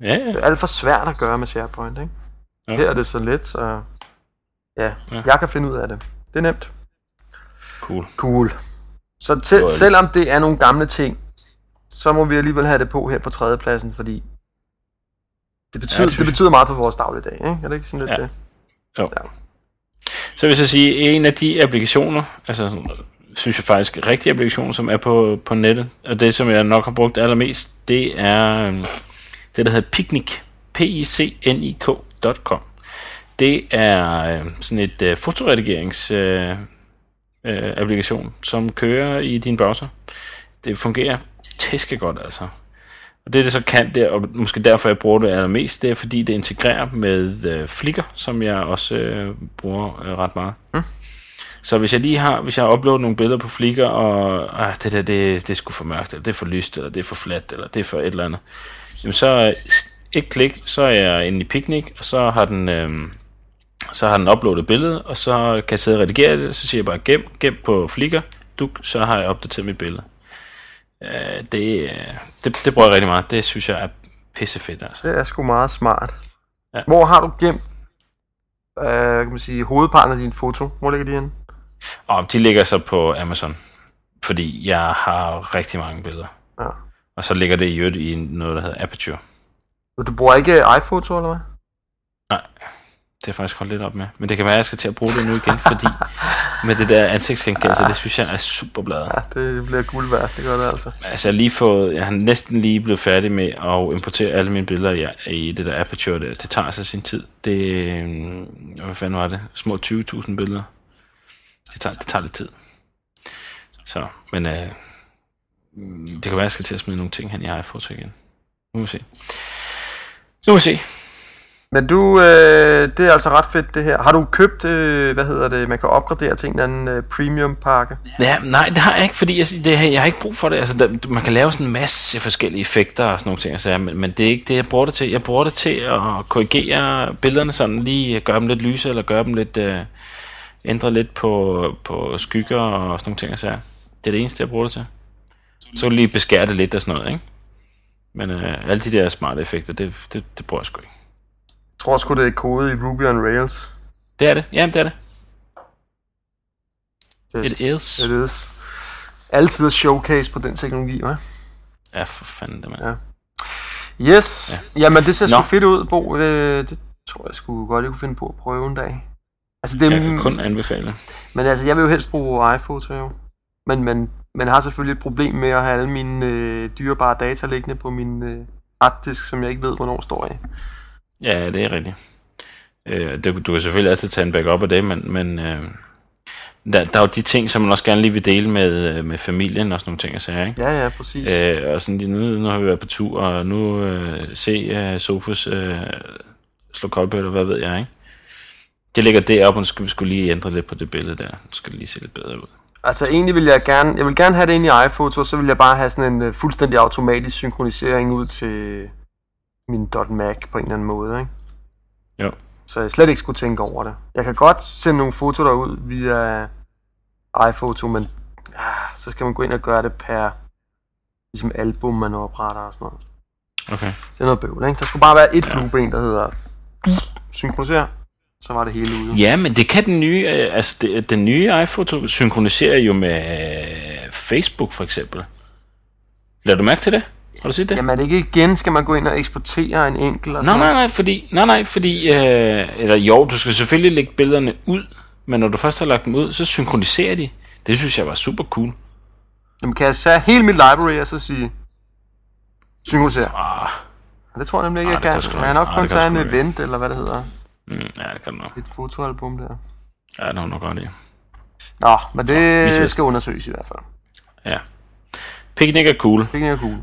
Ja. Det er alt for svært at gøre med SharePoint, ikke? Ja. Her er det så let, så ja, Ja. jeg kan finde ud af det. Det er nemt. Cool. Cool. Så til, selvom det er nogle gamle ting, så må vi alligevel have det på her på tredjepladsen, fordi det betyder, Ja, ja, det betyder meget for vores dagligdag, ikke? Er det ikke sådan lidt Ja. det? Jo. Så vil jeg sige, en af de applikationer, altså sådan, synes jeg faktisk rigtige applikationer, som er på, på nettet, og det som jeg nok har brugt allermest, det er øhm, det, der hedder Picnic. P-I-C-N-I-K.com. Det er øh, sådan et øh, fotoredigerings øh, øh, applikation, som kører i din browser. Det fungerer tæske godt, altså. Og det, det så kan, det, og måske derfor jeg bruger det allermest, det er fordi det integrerer med øh, Flickr, som jeg også øh, bruger øh, ret meget. Mm. Så hvis jeg lige har, hvis jeg har uploadet nogle billeder på Flickr, og ah, det der, det, det er sgu for mørkt, eller det er for lyst, eller det er for fladt, eller det er for et eller andet, jamen så øh, et klik, så er jeg inde i Picnic, og så har den, øh, så har den uploadet billedet, og så kan jeg sidde og redigere det, så siger jeg bare gem, gem på Flickr, du, så har jeg opdateret mit billede. Øh, det, øh, det, det bruger jeg rigtig meget. Det synes jeg er pissefedt, altså. Det er sgu meget smart. Ja. Hvor har du gemt øh, kan man sige, hovedparten af din foto? Hvor ligger de henne? Og de ligger så på Amazon, fordi jeg har rigtig mange billeder. Ja. Og så ligger det i øvrigt i noget, der hedder Aperture. Du bruger ikke iPhoto, eller hvad? Nej, det jeg faktisk holdt lidt op med. Men det kan være, at jeg skal til at bruge det nu igen, fordi med det der ansigtsgenkendelse, det synes jeg er super bladet. Ja, det bliver guld værd, det gør det altså. Altså jeg har lige fået, jeg har næsten lige blevet færdig med at importere alle mine billeder i, i det der Aperture der. Det tager altså sin tid. Det, øh, hvad fanden var det? Små 20.000 billeder. Det tager, det tager lidt tid. Så, men øh, det kan være, at jeg skal til at smide nogle ting hen i iPhoto igen. Nu må vi se. Nu må vi se. Men du, øh, det er altså ret fedt det her. Har du købt, øh, hvad hedder det, man kan opgradere til en eller anden øh, premium pakke? Ja, nej, det har jeg ikke, fordi jeg, det, jeg har ikke brug for det. Altså, der, man kan lave sådan en masse forskellige effekter og sådan nogle ting, altså, men, men det er ikke det, jeg bruger det til. Jeg bruger det til at korrigere billederne sådan, lige gøre dem lidt lyse, eller gøre dem lidt, øh, ændre lidt på, på skygger og sådan nogle ting, altså. Det er det eneste, jeg bruger det til. Så kan du lige beskære det lidt og sådan noget, ikke? Men øh, alle de der smarte effekter, det, det, det bruger jeg sgu ikke. Jeg tror sgu, det er kode i Ruby on Rails. Det er det. Jamen, det er det. Yes. It is. It is. Altid at showcase på den teknologi, hva'? Ja, for fanden det, mand. Ja. Yes. Ja. Jamen, det ser sgu fedt ud, Bo. Øh, det tror jeg sgu godt, jeg kunne finde på at prøve en dag. Altså, det, Jeg kan kun anbefale. Men altså, jeg vil jo helst bruge iPhoto, jo. Men man, man har selvfølgelig et problem med at have alle mine øh, dyrebare data liggende på min øh, harddisk, som jeg ikke ved, hvornår står i. Ja, det er rigtigt. Øh, du, du kan selvfølgelig altid tage en backup af det, men, men øh, der, der er jo de ting, som man også gerne lige vil dele med, øh, med familien og sådan nogle ting at sige, ikke? Ja, ja, præcis. Øh, og sådan, nu, nu har vi været på tur, og nu øh, se øh, Sofus øh, slå koldbøl, eller hvad ved jeg, ikke? Det ligger deroppe, og nu skal vi skulle lige ændre lidt på det billede der. Nu skal det lige se lidt bedre ud. Altså, egentlig vil jeg gerne, jeg vil gerne have det ind i iPhoto, og så vil jeg bare have sådan en øh, fuldstændig automatisk synkronisering ud til min .mac på en eller anden måde, ikke? Jo. Så jeg slet ikke skulle tænke over det. Jeg kan godt sende nogle fotoer derud via iPhoto, men ah, så skal man gå ind og gøre det per ligesom album, man opretter og sådan noget. Okay. Det er noget bøvl, ikke? Der skulle bare være et flueben, der hedder synkronisere, så var det hele ude. Ja, men det kan den nye, øh, altså det, den nye iPhoto synkroniserer jo med øh, Facebook for eksempel. Lad du mærke til det? Har du set det? Jamen er det ikke igen, skal man gå ind og eksportere en enkelt og Nej, nej, nej, fordi, nej, nej, fordi, øh, eller jo, du skal selvfølgelig lægge billederne ud, men når du først har lagt dem ud, så synkroniserer de. Det synes jeg var super cool. Jamen kan jeg sætte hele mit library og så sige synkronisere? Ah, det tror jeg nemlig ikke, Nej, jeg kan. kan jeg har nok ikke. kun kan taget en sgu ikke. event, eller hvad det hedder. Mm, ja, det kan du nok. Et fotoalbum der. Ja, det har nok godt i. Nå, men det skal- skal undersøges i hvert fald. Ja. Picnic er cool. Det er cool.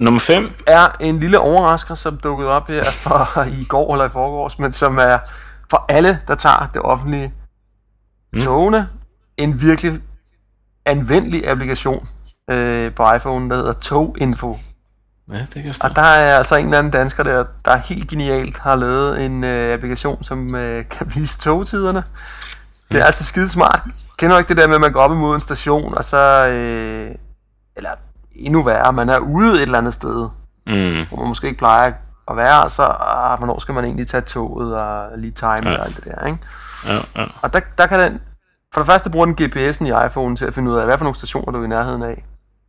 Nummer 5. er en lille overrasker, som dukkede op her for i går eller i forgårs, men som er for alle, der tager det offentlige Mm. togene, en virkelig anvendelig applikation øh, på iPhone, der hedder Toginfo. Ja, det kan. Og der er altså en eller anden dansker der, der helt genialt har lavet en øh, applikation, som øh, kan vise togtiderne. Det er altså skide smart. Kender du ikke det der med, at man går op imod en station, og så... Øh, eller endnu værre, man er ude et eller andet sted, Mm. hvor man måske ikke plejer at være, og så, ah, hvornår skal man egentlig tage toget, og lige time ja. Og alt det der, ikke? Ja, ja. Og der, der kan den, for det første bruger den GPS'en i iPhone til at finde ud af, hvad for nogle stationer du er i nærheden af.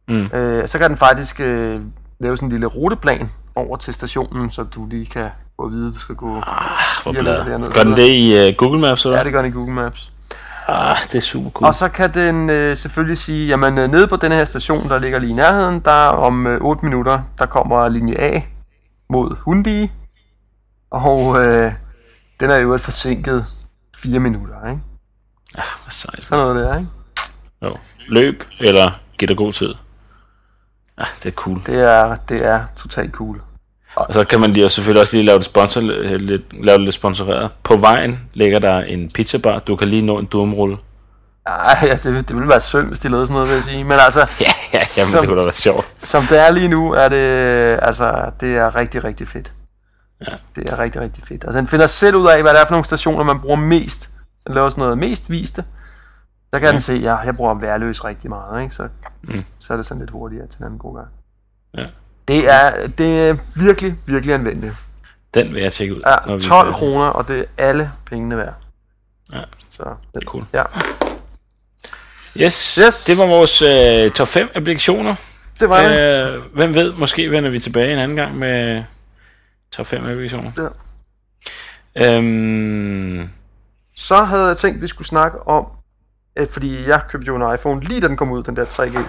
Mm. Øh, så kan den faktisk øh, lave sådan en lille ruteplan over til stationen, så du lige kan gå og vide, at du skal gå. Ah, hvor Fire dernede. Gør den det i uh, Google Maps, eller? Ja, det gør den i Google Maps. Ah, det er super cool. Og så kan den øh, selvfølgelig sige, jamen øh, nede på den her station, der ligger lige i nærheden, der om øh, 8 minutter, der kommer linje A mod Hundi. Og øh, den er jo et forsinket 4 minutter, ikke? Ah, hvad sejt. Sådan noget der, ikke? Jo. Løb, eller giv dig god tid. Ah, det er cool. Det er, det er totalt cool. Og så kan man lige, og selvfølgelig også lige lave det, sponsor, lidt, lave det lidt sponsoreret. På vejen ligger der en pizzabar. Du kan lige nå en dumrulle. Ej, ja, det, det ville være synd, hvis de lavede sådan noget, vil jeg sige. Men altså, Ja, ja, jamen, Som- det kunne da være sjovt. som det er lige nu, er det, altså, det er rigtig, rigtig fedt. Ja. Det er rigtig, rigtig fedt. Og den finder selv ud af, hvad det er for nogle stationer, man bruger mest. Den laver sådan noget mest viste. Der kan Ja. den se, ja, jeg bruger værløs rigtig meget, ikke? Så, Mm. så er det sådan lidt hurtigere til en anden god gang. Ja. Det er, det er virkelig, virkelig anvendeligt. Den vil jeg tjekke ud. Ja, når vi er 12 færdige. kroner, og det er alle pengene værd. Ja. Så, den, Cool. Ja, Yes, Yes. det var vores øh, top 5 applikationer. det var det. Øh, hvem ved, måske vender vi tilbage en anden gang med top 5 applikationer. Ja. Øhm, Så havde jeg tænkt, at vi skulle snakke om, øh, fordi jeg købte jo en iPhone lige da den kom ud, den der 3G.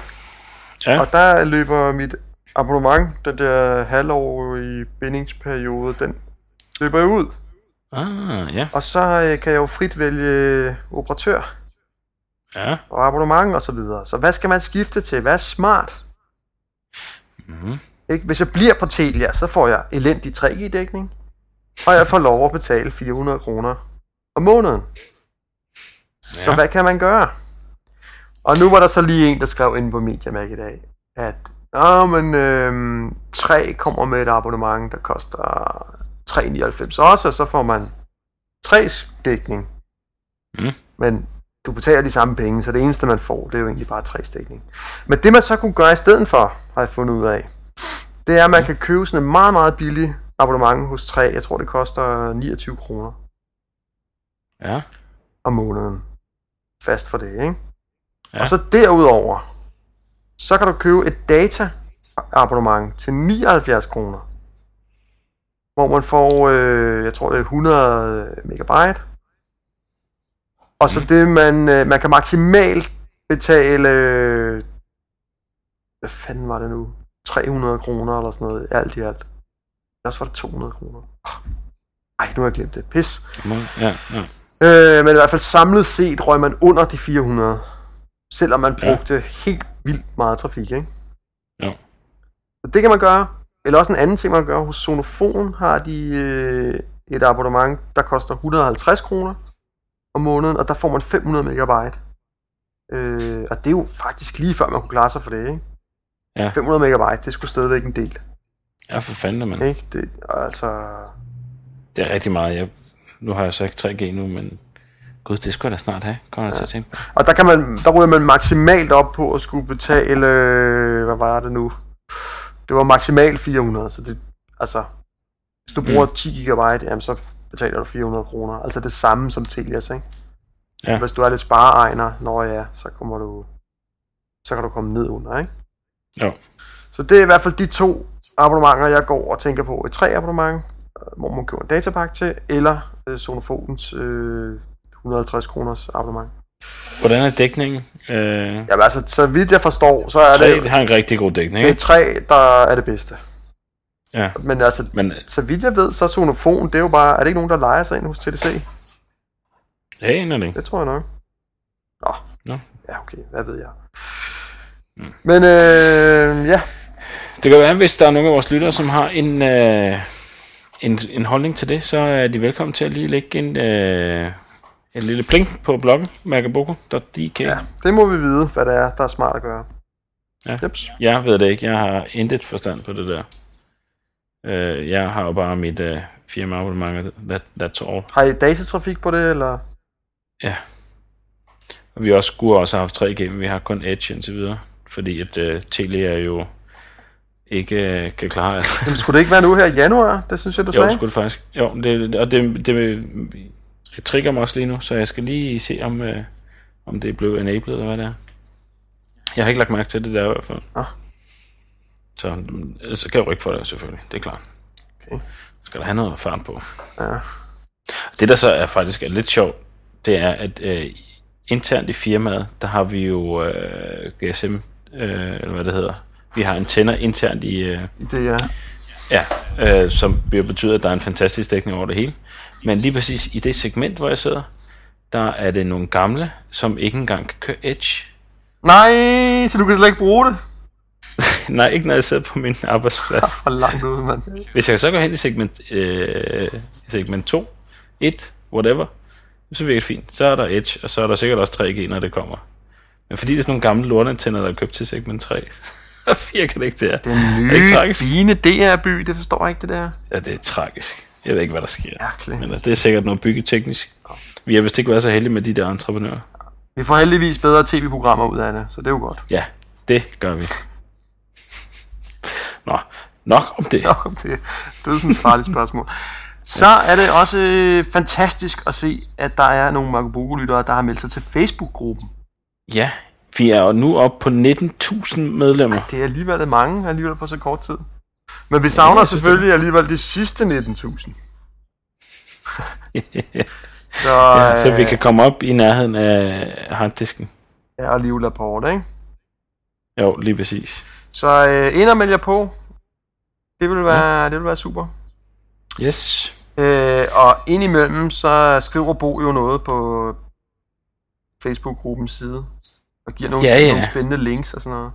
Ja. Og der løber mit abonnement, den der halvårige bindingsperiode, den løber ud. ah, ja. Og så øh, kan jeg jo frit vælge operatør Ja. og abonnement og så videre. Så hvad skal man skifte til? Hvad er smart? Mm-hmm. Ikke? Hvis jeg bliver på Telia, så får jeg elendig 3G-dækning, og jeg får lov at betale 400 kroner om måneden. Så Ja. hvad kan man gøre? Og nu var der så lige en, der skrev ind på Mediamarkt i dag, at Nå, men øhm, 3 kommer med et abonnement, der koster 3,99 også, og så får man 3's dækning. Mm. Men du betaler de samme penge, så det eneste, man får, det er jo egentlig bare 3's dækning. Men det, man så kunne gøre i stedet for, har jeg fundet ud af, det er, at man kan købe sådan en meget, meget billig abonnement hos 3. Jeg tror, det koster 29 kroner Ja. om måneden. Fast for det, ikke? Ja. Og så derudover, så kan du købe et data abonnement til 79 kroner. Hvor man får, øh, jeg tror det er 100 megabyte. Og så det, man, øh, man kan maksimalt betale, øh, hvad fanden var det nu? 300 kroner eller sådan noget, alt i alt. Ellers var det 200 kroner. Ej, nu har jeg glemt det. Pis. Ja, ja. Øh, men i hvert fald samlet set røg man under de 400. Selvom man brugte ja. helt vildt meget trafik, ikke? Jo. Så det kan man gøre. Eller også en anden ting, man kan gøre. Hos Sonofon har de øh, et abonnement, der koster 150 kroner om måneden, og der får man 500 megabyte. Øh, og det er jo faktisk lige før, man kunne klare sig for det, ikke? Ja. 500 megabyte, det skulle stadigvæk en del, ja, for fanden, mand. ikke? Det, altså, Det er rigtig meget. Jeg, nu har jeg så ikke 3G nu, men gud, det skulle jeg da snart have. Kommer jeg til at tænke på. Og der, kan man, der ryger man maksimalt op på at skulle betale, hvad var det nu? Det var maksimalt 400, så det, altså, hvis du bruger Mm. 10 GB, jamen så betaler du 400 kroner. Altså det samme som Telias, ikke? Ja. Hvis du er lidt spareegner, når ja, så kommer du, så kan du komme ned under, ikke? Jo. Så det er i hvert fald de to abonnementer, jeg går og tænker på. Et tre abonnement, øh, hvor man køber en datapakke til, eller øh, Sonofons øh, 150 kroners abonnement. Hvordan er dækningen? Øh, Jamen altså, så vidt jeg forstår, så er 3 det, har en rigtig god dækning, det er tre, der er det bedste. Ja. Men altså, Men så vidt jeg ved, så er sonofon, det er jo bare, er det ikke nogen, der leger sig ind hos TDC? jeg aner det ikke. Det tror jeg nok. Nå. Nå. Ja, okay, hvad ved jeg. Mm. Men øh, ja, Det kan være, hvis der er nogen af vores lyttere, som har en, øh, en, en holdning til det, så er de velkommen til at lige lægge en, øh, en lille plink på bloggen, magaboko.dk. ja, det må vi vide, hvad det er, der er smart at gøre. Ja. Jeps. Jeg ved det ikke. Jeg har intet forstand på det der. Øh, jeg har jo bare mit øh, firma abonnement, that, that's all. Har I datatrafik på det, eller? Og vi også skulle også have haft 3G, men vi har kun Edge indtil videre. Fordi at øh, Tele er jo ikke øh, kan klare det. Jamen, skulle det ikke være nu her i januar? Det synes jeg, du Jo, sagde. skulle det faktisk. Jo, det, og det, det, det trigger mig også lige nu, så jeg skal lige se, om, øh, om det er blevet enabled, eller hvad det er. Jeg har ikke lagt mærke til det der i hvert fald. Ah. Så, ellers så kan jeg jo ikke for det, selvfølgelig. Det er klart. Okay. Skal der have noget fart på. Ja. Det, der så er faktisk er lidt sjovt, det er, at øh, internt i firmaet, der har vi jo øh, GSM, øh, eller hvad det hedder. Vi har antenner internt i, øh, Det er, Ja, øh, som betyder, at der er en fantastisk dækning over det hele. Men lige præcis i det segment, hvor jeg sidder, der er det nogle gamle, som ikke engang kan køre Edge. Nej, så du kan slet ikke bruge det? Nej, ikke når jeg sidder på min arbejdsplads. For langt ude, mand. Hvis jeg så går hen i segment, øh, segment 2, 1, whatever, så virker det fint. Så er der Edge, og så er der sikkert også 3G, når det kommer. Men fordi det er sådan nogle gamle lortantænder, der er købt til segment 3, så virker det ikke der. Den Er det nye, tragisk? fine DR-by, det forstår jeg ikke, det der. Ja, det er tragisk. Jeg ved ikke, hvad der sker. Mærkeligt. Men øh, det er sikkert noget byggeteknisk. Vi har vist ikke været så heldige med de der entreprenører. Vi får heldigvis bedre tv-programmer ud af det, så det er jo godt. Ja, det gør vi. Nå, nok om det. Nå, det, det er sådan et farligt spørgsmål. Så er det også øh, fantastisk at se, at der er nogle Marco Bogo-lyttere, der har meldt sig til Facebook-gruppen. Ja, vi er jo nu oppe på 19.000 medlemmer. Det er alligevel mange, alligevel på så kort tid. Men vi savner synes, selvfølgelig alligevel de sidste 19.000. Så, ja, så vi øh, kan komme op i nærheden af harddisken. Ja, og Liv Laporte, ikke? Jo, lige præcis. Så øh, ind og meld jer på. Det vil være, det vil være super. Yes. Øh, og indimellem, så skriver Bo jo noget på Facebook-gruppens side. Og giver nogle, Ja, ja. nogle spændende links og sådan noget.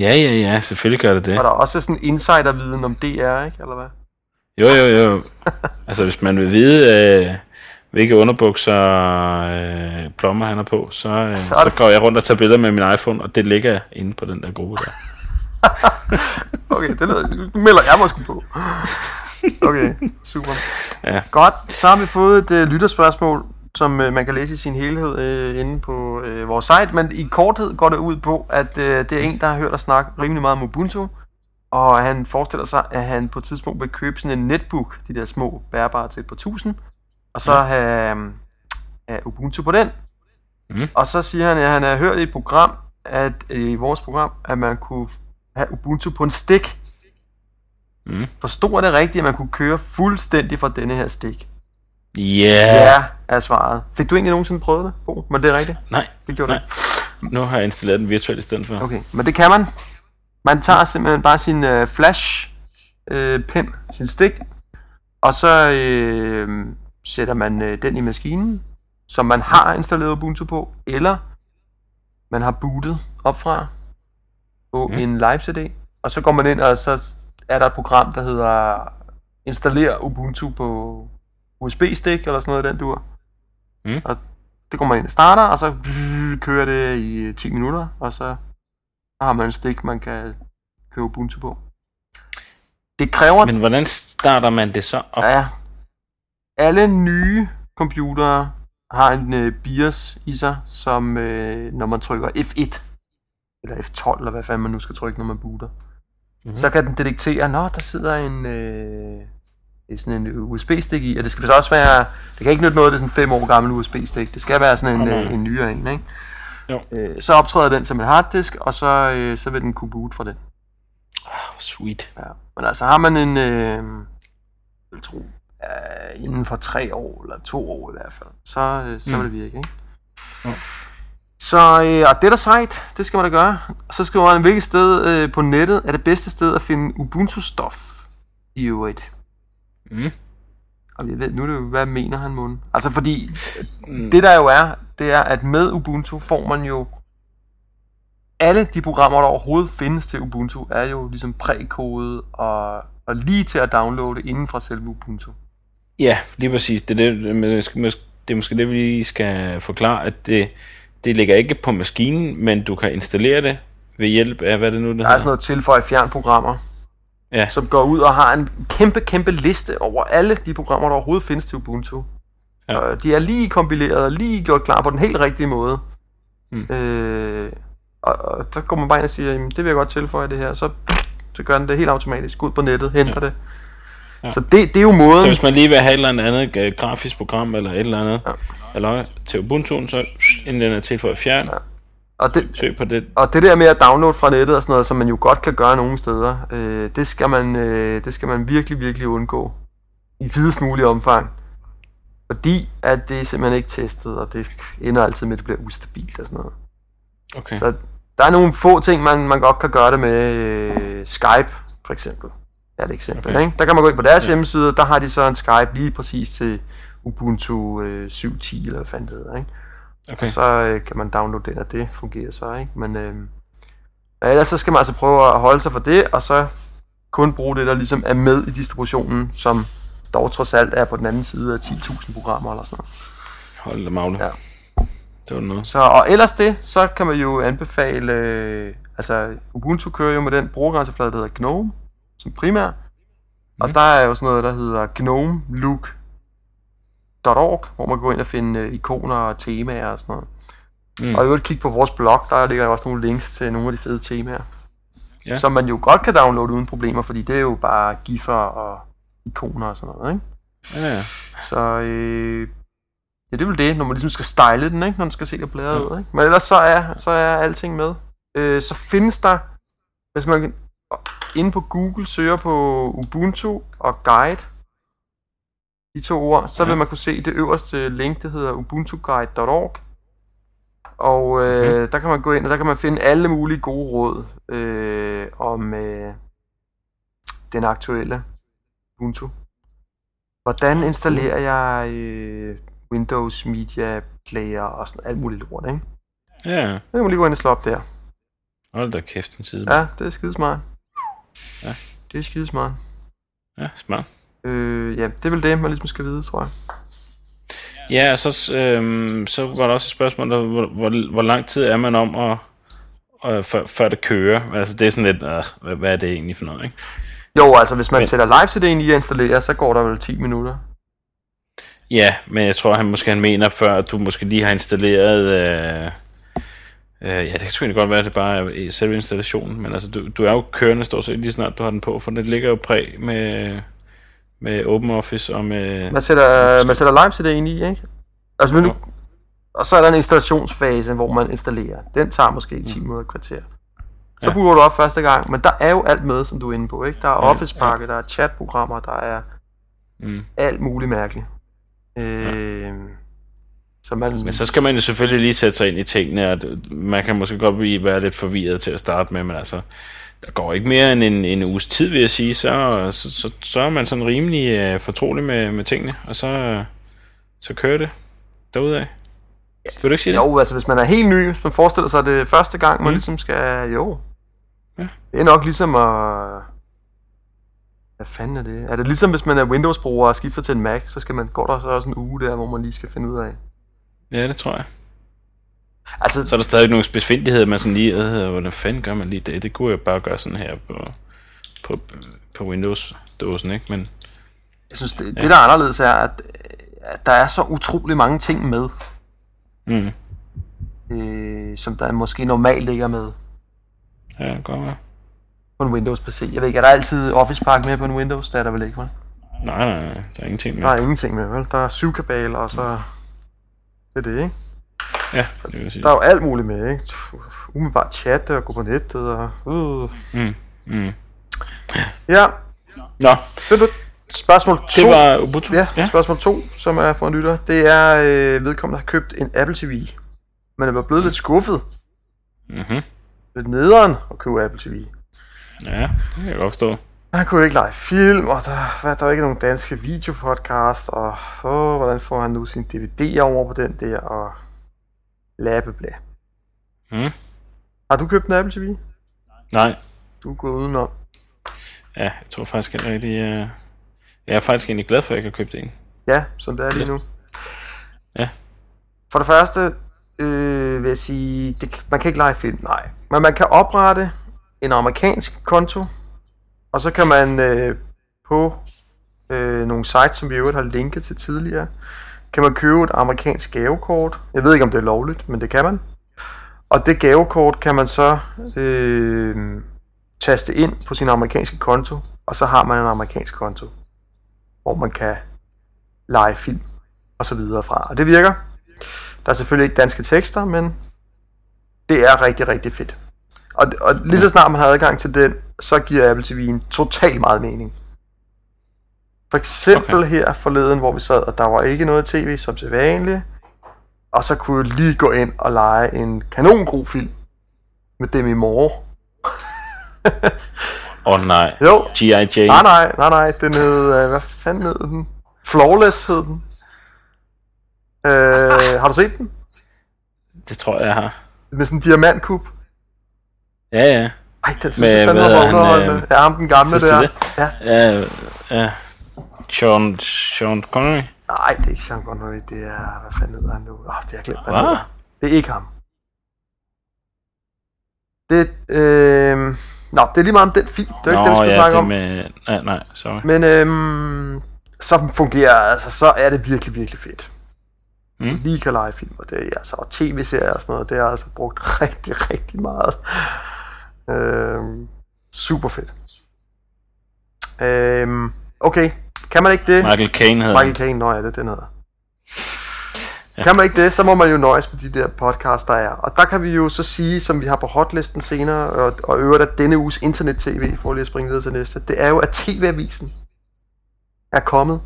Ja, ja, ja, selvfølgelig gør det det. Og der er også sådan insiderviden om DR, ikke? Eller hvad? Jo, jo, jo. altså, hvis man vil vide, øh, hvilke underbukser øh, plommer han er på, så, øh, Så så, går jeg rundt og tager billeder med min iPhone, og det ligger inde på den der gruppe der. Okay, det lyder, nu melder jeg måske på. Okay, super. Ja. Godt, så har vi fået et øh, lytterspørgsmål, som øh, man kan læse i sin helhed øh, inde på øh, vores site, men i korthed går det ud på, at øh, det er en, der har hørt os snakke rimelig meget om Ubuntu, og han forestiller sig, at han på et tidspunkt vil købe sådan en netbook, de der små bærbare til på 1000, og så have, øh, have Ubuntu på den. Mm. Og så siger han, at han har hørt i et program, at øh, i vores program, at man kunne have Ubuntu på en stik. Mm. Forstod jeg det rigtigt, at man kunne køre fuldstændig fra denne her stik? Yeah. Ja, er svaret. Fik du egentlig nogensinde prøvet det, Bo? Men det er rigtigt. Nej, Det gjorde Nej. du. nu har jeg installeret den virtuelt i stedet for. Okay, men det kan man. Man tager simpelthen bare sin øh, flash øh, pen, sin stik, og så øh, sætter man øh, den i maskinen, som man har installeret Ubuntu på, eller man har bootet op fra på Mm. mm. en live CD, og så går man ind, og så er der et program, der hedder Installer Ubuntu på USB-stik, eller sådan noget i den dur. Mm. Og det går man ind og starter, og så kører det i 10 minutter, og så har man en stik, man kan køre Ubuntu på. Det kræver, Men hvordan starter man det så op? ja, alle nye computere har en øh, BIOS i sig, som øh, når man trykker F1, eller F12, eller hvad fanden man nu skal trykke, når man booter, Mhm. så kan den detektere, nå, der sidder en, øh, sådan en USB-stik i, og det skal så også være, det kan ikke nytte noget, det er sådan en fem år gammel USB-stik, det skal være sådan en, Mhm. øh, en nyere en, ikke? Jo. Øh, så optræder den som en harddisk, og så, øh, så vil den kunne boot fra den. Oh, sweet. Ja. Men altså har man en, øh, jeg vil tro, øh, inden for tre år, eller to år i hvert fald, så, øh, så Mm. vil det virke, ikke? Ja. Så øh, og det er der sejt, det skal man da gøre. Og så skriver han, hvilket sted øh, på nettet er det bedste sted at finde Ubuntu-stof. i øvrigt. Mm. Og jeg ved, nu er det jo, hvad mener han mund? Altså fordi, Mm. det der jo er, det er, at med Ubuntu får man jo alle de programmer, der overhovedet findes til Ubuntu, er jo ligesom prækodet og, og lige til at downloade inden fra selve Ubuntu. Ja, lige præcis. Det er, det, det, er måske det, vi skal forklare, at det, det ligger ikke på maskinen, men du kan installere det ved hjælp af, hvad det nu, det Der er sådan noget tilføje fjernprogrammer, Ja. som går ud og har en kæmpe, kæmpe liste over alle de programmer, der overhovedet findes til Ubuntu. Ja. Og de er lige kompileret og lige gjort klar på den helt rigtige måde. Mm. Øh, og, og så går man bare ind og siger, jamen, det vil jeg godt tilføje det her, så, så gør den det helt automatisk. Ud på nettet, henter ja. det. Ja. Så det, det er jo måden. Så hvis man lige vil have et eller andet øh, grafisk program, eller et eller andet, ja. eller til Ubuntu, så inden den er tilføjet fjern, ja. Og det, søg på det. Og det der med at downloade fra nettet og sådan noget, som man jo godt kan gøre nogle steder, øh, det, skal man, øh, det skal man virkelig, virkelig undgå. I videst mulig omfang. Fordi at det er simpelthen ikke testet, og det ender altid med, at det bliver ustabilt og sådan noget. Okay. Så der er nogle få ting, man, man godt kan gøre det med. Øh, Skype, for eksempel. Er et eksempel, Okay. ikke? Der kan man gå ind på deres ja. hjemmeside, der har de så en Skype lige præcis til Ubuntu øh, 7.10, eller hvad fanden det hedder, ikke? Okay. Og så øh, kan man downloade den, og det fungerer så, ikke? Men øh, ellers så skal man altså prøve at holde sig for det, og så kun bruge det, der ligesom er med i distributionen, som dog trods alt er på den anden side af 10.000 programmer eller sådan noget. Hold da magle. Ja. Det var noget. Så, og ellers det, så kan man jo anbefale, øh, altså Ubuntu kører jo med den brugergrænseflade, der hedder GNOME, som primær. Og Mhm. der er jo sådan noget, der hedder GNOME Look .org, hvor man kan gå ind og finde øh, ikoner og temaer og sådan noget. Mm. Og i øvrigt kigge på vores blog, der ligger også nogle links til nogle af de fede temaer. Ja. Som man jo godt kan downloade uden problemer, fordi det er jo bare giffer og ikoner og sådan noget, ikke? Ja, ja. Så øh, ja, det er vel det, når man ligesom skal style den, ikke? Når man skal se det blæret ud, ikke? Men ellers så er, så er alting med. Øh, så findes der, hvis man inde på Google søger på Ubuntu og Guide, de to ord, så vil Ja. man kunne se det øverste link, det hedder ubuntuguide.org. Og øh, der kan man gå ind, og der kan man finde alle mulige gode råd øh, om øh, den aktuelle Ubuntu. Hvordan installerer jeg øh, Windows Media Player og sådan alt muligt lort, ikke? Ja, Så kan man lige gå ind og slå op der. hold da kæft en side. Ja, det er skidesmart. Ja. Det er skidesmart. ja smart. Øh, ja, det er vel det, man ligesom skal vide, tror jeg. Ja, og så, øhm, så var der også et spørgsmål, der, hvor, hvor, hvor lang tid er man om at, at før, før det kører? Altså det er sådan lidt, øh, hvad, hvad er det egentlig for noget, ikke? Jo, altså hvis man Men- sætter live-CD'en i at installere, så går der vel 10 minutter. Ja, men jeg tror, han måske han mener, før at du måske lige har installeret... Øh, øh, ja, det kan sgu godt være, at det bare er i selve installationen, men altså, du, du er jo kørende stort set lige snart, du har den på, for det ligger jo præg med, med OpenOffice og med... Man sætter, man sætter live-CD'en i, ikke? Altså, men nu, og så er der en installationsfase, hvor man installerer. Den tager måske 10 minutter et kvarter. Så Ja. booter du op første gang, men der er jo alt med, som du er inde på, ikke? Der er Ja, Office-pakke, der er chatprogrammer, der er Mm. alt muligt mærkeligt. Øh, så man, Men så skal man jo selvfølgelig lige sætte sig ind i tingene, og det- man kan måske godt blive være lidt forvirret til at starte med, men altså, der går ikke mere end en, en uges tid, vil jeg sige, så, så, så, så er man sådan rimelig uh, fortrolig med, med tingene, og så, så kører det derudad. Vil du ikke sige det? Jo, altså hvis man er helt ny, hvis man forestiller sig, at det er første gang, man Mm. ligesom skal... Jo. Ja. Det er nok ligesom at... Hvad fanden er det? Er det ligesom, hvis man er Windows-bruger og skifter til en Mac, så skal man, går der så også en uge der, hvor man lige skal finde ud af. Ja, det tror jeg. Altså, Så er der stadig nogle spidsfindigheder, man sådan lige, øh, hvordan fanden gør man lige det? Det kunne jeg bare gøre sådan her på, på, på Windows-dåsen, ikke? Men jeg synes, det, det der er anderledes er, at, at der er så utrolig mange ting med, mm, øh, som der måske normalt ikke er med ja, godt være. på en Windows-PC. Jeg ved ikke, er der altid Office-pakke med på en Windows? Det er der vel ikke, vel? Nej, nej, nej, der er ingenting med. Der er ingenting med, vel? Der er syv kabaler, og så... Det er det, ikke? Ja, det vil jeg sige. Der er jo alt muligt med, ikke? Umiddelbart chatte og gå på nettet og... Uh. Mm, mm. Ja, Nå, det det. Spørgsmål 2. det var Ubuntu. Ja, ja, spørgsmål 2, som er fra en lytter. Det er øh, vedkommende, der har købt en Apple TV. Men er blevet lidt skuffet. Mm-hmm. Lidt nederen at købe Apple TV. Ja, det kan jeg godt forstå. Han kunne ikke lege film, og der, hvad, der var ikke nogen danske videopodcast, og åh, hvordan får han nu sin DVD over på den der, og labbeblæ. Mm. Har du købt en Apple TV? Nej. Du er gået udenom. Ja, jeg tror faktisk ikke rigtig... Uh... Jeg er faktisk egentlig glad for, at jeg ikke har købt en. Ja, som det er lige nu. Ja. For det første øh, vil jeg sige, det, man kan ikke lege film, nej. Men man kan oprette en amerikansk konto, og så kan man øh, på øh, nogle sites, som vi i øvrigt har linket til tidligere, kan man købe et amerikansk gavekort. Jeg ved ikke, om det er lovligt, men det kan man. Og det gavekort kan man så øh, taste ind på sin amerikanske konto, og så har man en amerikansk konto, hvor man kan lege film og så videre fra. Og det virker. Der er selvfølgelig ikke danske tekster, men det er rigtig, rigtig fedt. Og, og lige så snart man har adgang til den, så giver Apple TV en totalt meget mening. For eksempel okay. her forleden, hvor vi sad, og der var ikke noget tv som til vanligt, og så kunne jeg lige gå ind og lege en kanongod film med Demi Moore. Åh oh, nej. Jo. G.I. Jane. Nej, nej, nej, nej, den hed, øh, hvad fanden hed den? Flawless hed den. Øh, har du set den? Det tror jeg, jeg har. Med sådan en diamantkub. Ja, ja. Ej, den synes Med, jeg fandme var underholdende. øh, Ja, ham den gamle der. det? Ja. Ja, ja. Sean, Sean Connery. Nej, det er ikke Sean Connery, det er, hvad fanden hedder han nu? Åh, oh, det har jeg glemt, hvad han. Det er ikke ham. Det, øh... Nå, det er lige meget om den film. Det er ikke det, vi skal ja, snakke om. med... Nej, nej, sorry. Men øhm, så fungerer, altså, så er det virkelig, virkelig fedt. Mm. Lige kan lege film, og det er altså, og tv-serier og sådan noget, det er altså brugt rigtig, rigtig meget. Øhm, super fedt. Øhm, okay, kan man ikke det? Michael Caine hedder Michael Caine, nå ja, det er den hedder. Ja. Kan man ikke det, så må man jo nøjes med de der podcasts, der er. Og der kan vi jo så sige, som vi har på hotlisten senere, og, og øvrigt at denne uges internet-tv, for lige at springe videre til næste, det er jo, at TV-avisen er kommet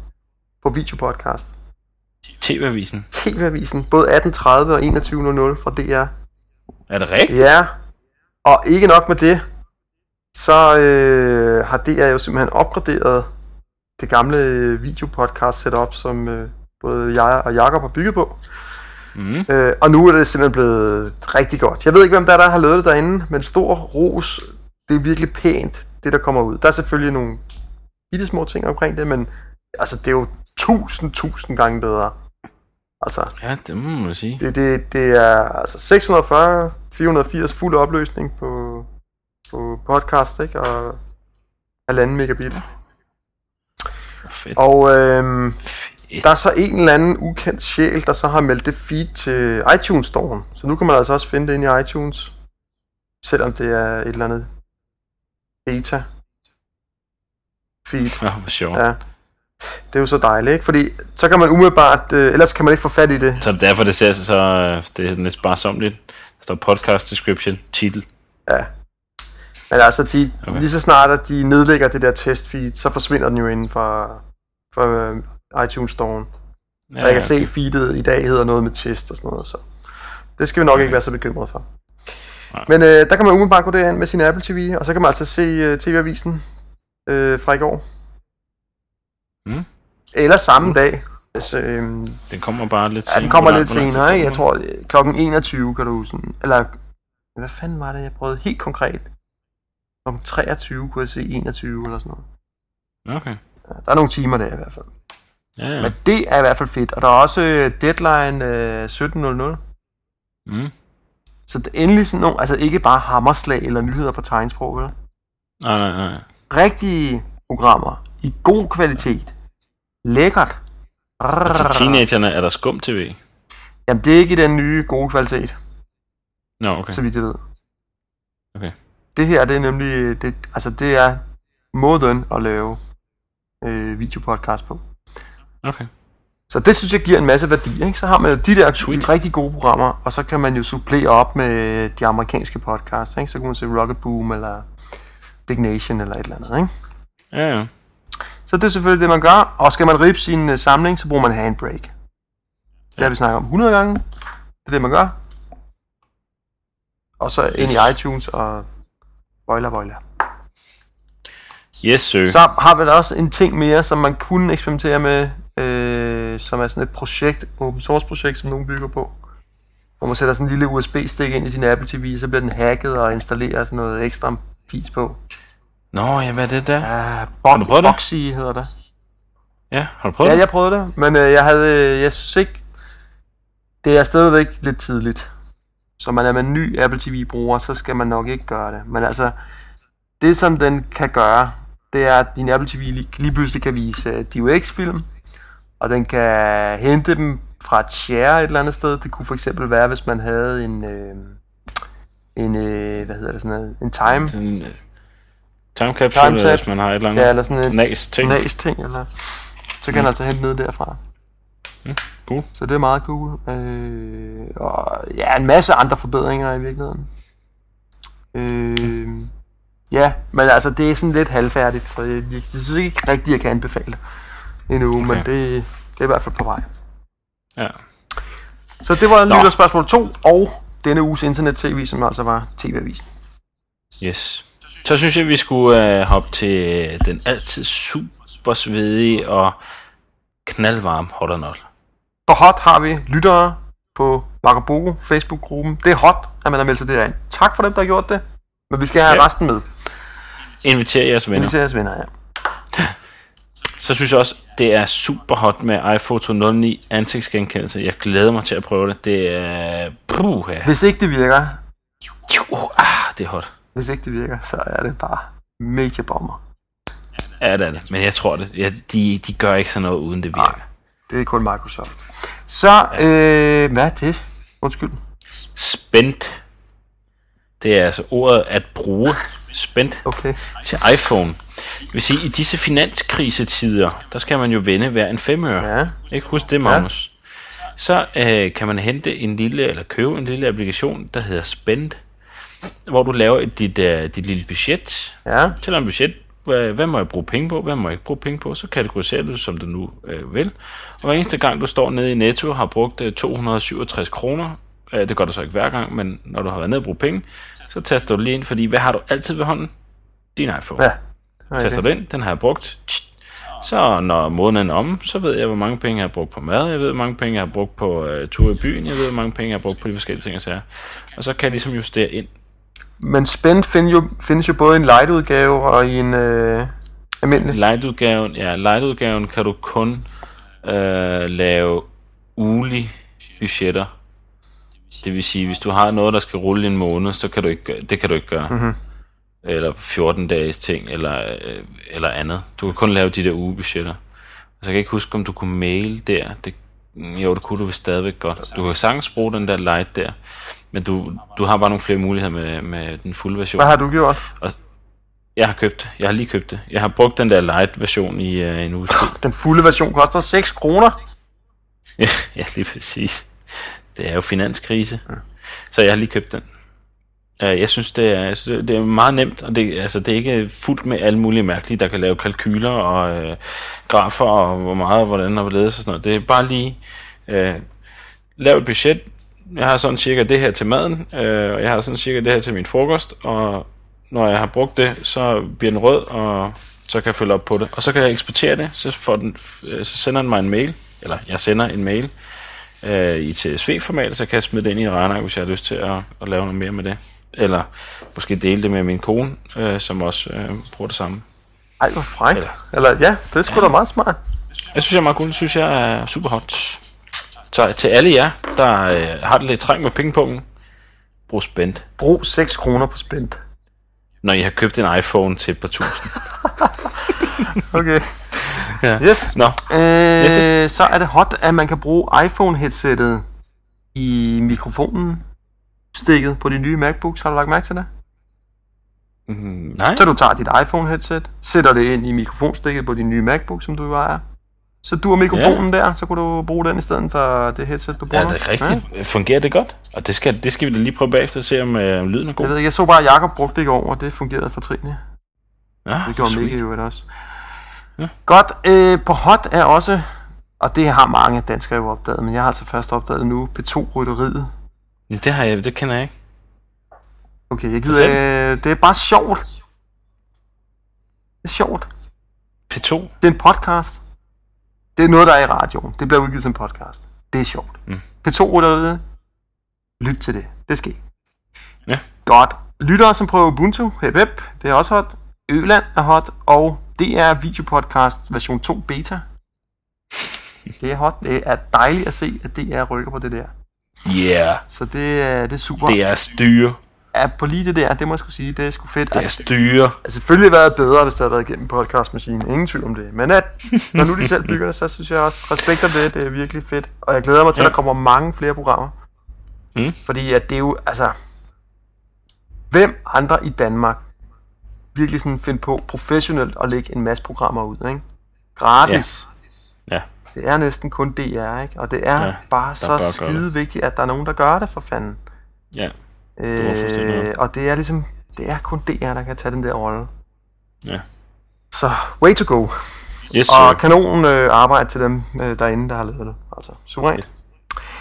på videopodcast. TV-avisen. TV-avisen, både 18.30 og 21.00 fra DR. Er det rigtigt? Ja, og ikke nok med det, så øh, har DR jo simpelthen opgraderet det gamle videopodcast setup, som øh, både jeg og Jakob har bygget på. Mm. Øh, og nu er det simpelthen blevet rigtig godt. Jeg ved ikke, hvem der, er, der har lavet det derinde, men stor ros. Det er virkelig pænt, det der kommer ud. Der er selvfølgelig nogle bitte små ting omkring det, men altså, det er jo tusind, tusind gange bedre. Altså, Ja, det må man sige. det, det, det er altså 640, 480 fuld opløsning på, på podcast, ikke? Og halvanden megabit. Fedt. Og øhm, Fedt. der er så en eller anden ukendt sjæl, der så har meldt det feed til iTunes Store'en. Så nu kan man altså også finde det inde i iTunes. Selvom det er et eller andet beta feed. Ja, hvor sjovt. Ja. Det er jo så dejligt, ikke? Fordi så kan man umiddelbart, øh, ellers kan man ikke få fat i det. Så det er derfor, det ser så, øh, det er lidt sparsomligt. Der står podcast description, titel. Ja. Men altså, de. Okay. lige så snart, at de nedlægger det der testfeed, så forsvinder den jo inden for, for uh, iTunes Store. Ja, jeg kan se, feedet i dag hedder noget med test og sådan noget, så det skal vi nok okay. ikke være så bekymret for. Nej. Men øh, der kan man umiddelbart gå derind med sin Apple TV, og så kan man altså se uh, TV-avisen øh, fra i går. Mm. Eller samme dag. Hvis, øh, Den kommer bare lidt ja, den kommer lidt senere, ikke? Jeg tror, øh, klokken 21 kan du sådan... Eller, hvad fanden var det, jeg prøvede helt konkret? Klokken 23 kunne jeg se 21 eller sådan noget. Okay. Der er nogle timer der i hvert fald. Ja, ja. Men det er i hvert fald fedt. Og der er også øh, deadline øh, 17.00. Mm. Så det endelig sådan nogle, altså ikke bare hammerslag eller nyheder på tegnsprog, vel? Nej, nej, nej. Rigtige programmer i god kvalitet. Lækkert. Til teenagerne er der skum tv. Jamen, det er ikke i den nye gode kvalitet, Nå, okay. så vidt jeg ved. Okay. Det her, det er nemlig, det, altså det er måden at lave øh, videopodcast på. Okay. Så det synes jeg giver en masse værdi. Ikke? Så har man jo de der Sweet. rigtig gode programmer, og så kan man jo supplere op med de amerikanske podcasts. Ikke? Så kan man se Rocket Boom eller Big Nation eller et eller andet. Ikke? Ja, ja. Så det er selvfølgelig det, man gør. Og skal man rippe sin uh, samling, så bruger man handbrake. Det har vi snakket om 100 gange. Det er det, man gør. Og så ind i iTunes og boiler, boiler. Yes, sir. Så har vi da også en ting mere, som man kunne eksperimentere med, øh, som er sådan et projekt, open source projekt, som nogen bygger på. Hvor man sætter sådan en lille USB-stik ind i sin Apple TV, så bliver den hacket og installerer sådan noget ekstra fis på. Nå, ja, hvad er det der? Uh, Har du prøvet det? Boxy hedder det. Ja, har du prøvet Ja, det? jeg prøvede det, men øh, jeg havde, øh, jeg synes ikke, det er stadigvæk lidt tidligt. Så man er man ny Apple TV-bruger, så skal man nok ikke gøre det. Men altså, det som den kan gøre, det er, at din Apple TV lige, lige pludselig kan vise øh, DivX-film, og den kan hente dem fra et share et eller andet sted. Det kunne for eksempel være, hvis man havde en, øh, en øh, hvad hedder det sådan noget, en time, en øh, time capsule, Time hvis man har et eller andet ja, eller sådan en nas ting. næs ting, eller, så kan den altså hente ned derfra. Cool. Så det er meget cool. Øh, og ja, en masse andre forbedringer i virkeligheden. Øh, ja, men altså det er sådan lidt halvfærdigt, så jeg, jeg, jeg synes ikke rigtigt, jeg kan anbefale endnu, okay. men det, det er i hvert fald på vej. Ja. Så det var Nå. lytterspørgsmål 2, og denne uges internet-tv, som altså var TV-avisen. Yes. Så synes jeg, vi skulle øh, hoppe til øh, den altid super svedige og knaldvarme hot or not. På Hot har vi lyttere på Marco Facebook-gruppen. Det er hot, at man har meldt sig derind. Tak for dem, der har gjort det. Men vi skal have. Ja. resten med. Inviter jeres venner. Inviter jeres venner, ja. Så synes jeg også, det er super hot med iPhoto 09 ansigtsgenkendelse. Jeg glæder mig til at prøve det. Det er... Puh, ja. Hvis ikke det virker, ah, det er hot. hvis ikke det virker, så er det bare mega bomber. Ja, det er det. Men jeg tror det. Ja, de, de gør ikke sådan noget, uden det virker. Nej. Det er kun Microsoft. Så, øh, hvad er det? Undskyld. Spændt. Det er altså ordet at bruge. Spændt. Okay. til iPhone. Det vil sige, i disse finanskrisetider, der skal man jo vende hver en femøre. Ja. Ikke husk det, Magnus. Ja. Så øh, kan man hente en lille, eller købe en lille applikation, der hedder Spend, hvor du laver et, dit, øh, dit lille budget. Ja. Tæller en budget, hvad, hvad må jeg bruge penge på, hvad må jeg ikke bruge penge på, så kategoriserer du det, som du nu øh, vil. Og hver eneste gang, du står nede i Netto og har brugt øh, 267 kroner, øh, det gør du så ikke hver gang, men når du har været nede og brugt penge, så taster du lige ind, fordi hvad har du altid ved hånden? Din iPhone. Ja. Taster du ind, den har jeg brugt. Så når måneden er om, så ved jeg, hvor mange penge jeg har brugt på mad, jeg ved, hvor mange penge jeg har brugt på øh, tur i byen, jeg ved, hvor mange penge jeg har brugt på de forskellige ting og sager. Og så kan jeg ligesom justere ind. Men Spend find jo, findes jo både i en light-udgave og i en øh, almindelig. Light-udgaven, ja, light-udgaven kan du kun øh, lave ugenlige budgetter. Det vil sige, hvis du har noget, der skal rulle i en måned, så kan du ikke gøre, det kan du ikke gøre. Mm-hmm. Eller 14 dages ting, eller, øh, eller andet. Du kan kun lave de der ugebudgetter. Altså, jeg kan ikke huske, om du kunne mail der. Det, jo, det kunne du vist stadigvæk godt. Du kan sagtens bruge den der light der. Men du, du har bare nogle flere muligheder med, med den fulde version. Hvad har du gjort? Jeg har købt, jeg har lige købt det. Jeg har brugt den der light version i øh, en uge. Den fulde version koster 6 kroner. Ja, lige præcis. Det er jo finanskrise. Så jeg har lige købt den. Jeg synes, det er, jeg synes, det er meget nemt, og det, altså, det er ikke fuldt med alle mulige mærkelige, der kan lave kalkyler og øh, grafer og hvor meget og hvordan og hvorledes og sådan noget. Det er bare lige øh, lav et budget. Jeg har sådan cirka det her til maden, øh, og jeg har sådan cirka det her til min frokost, og når jeg har brugt det, så bliver den rød, og så kan jeg følge op på det. Og så kan jeg eksportere det, så, får den, øh, så sender den mig en mail, eller jeg sender en mail øh, i CSV-format, så kan jeg smide det ind i en regneark, hvis jeg har lyst til at, at lave noget mere med det. Eller måske dele det med min kone, øh, som også øh, bruger det samme. Ej, hvor frækt. Eller ja, det er sgu da meget smart. Jeg synes, jeg er meget cool. Det synes jeg er super hot. Så til alle jer, der øh, har det lidt træng med pengepunkten, brug spændt, Brug 6 kroner på Spend. når I har købt en iPhone til et par tusind. Okay. Ja. Yes. Nå, Øh, så er det hot, at man kan bruge iPhone-headsettet i mikrofonen stikket på de nye MacBooks. Har du lagt mærke til det? mm, nej. Så du tager dit iPhone-headset, sætter det ind i mikrofonstikket på din nye MacBook, som du jo ejer. Så du har mikrofonen ja. der, så kunne du bruge den i stedet for det headset, du bruger Ja, det er rigtigt. Ja. Fungerer det godt? Og det skal, det skal vi da lige prøve bagefter og se, om øh, lyden er god. Jeg ved ikke, jeg så bare, at Jacob brugte det i går, og det fungerede fortrinligt. Ja, Det gjorde sweet. Mikke jo også. Ja. Godt, øh, på hot er også, og det har mange danskere jo opdaget, men jeg har altså først opdaget det nu, P2-rytteriet. Men Det, har jeg, det kender jeg ikke. Okay, jeg gider, øh, det er bare sjovt. er sjovt. P2. Det er en podcast. Det er noget, der er i radioen. Det bliver udgivet som podcast. Det er sjovt. Mm. P2-rytteriet. Lyt til det. Det sker. Ja. Godt. Lyttere, som prøver Ubuntu, hep, hep, det er også hot. Øland er hot, og det er videopodcast version 2 beta. Det er hot. Det er dejligt at se, at DR rykker på det der. Yeah. Så det, er- det er super. Det er styre. er på lige det der, det må jeg skulle sige, det er sgu fedt. Det er Altså, styre. altså selvfølgelig været bedre, hvis det havde været igennem podcastmaskinen. Ingen tvivl om det. Men at, når nu de selv bygger det, så synes jeg også, respekt om det, det er virkelig fedt. Og jeg glæder mig til, at Ja. der kommer mange flere programmer. Mm. Fordi at det er jo, altså... Hvem andre i Danmark virkelig sådan finde på professionelt at lægge en masse programmer ud, ikke? Gratis. Ja. Det er næsten kun DR, ikke? Og det er Ja, ja, bare så skide vigtigt, at der er nogen, der gør det for fanden. Ja. fuldstændig Øh, og det er ligesom, det er kun DR, der kan tage den der rolle. Ja. Så, way to go. Yes, Og sir. kanon øh, arbejde til dem øh, derinde, der har lavet det. Altså, suverænt.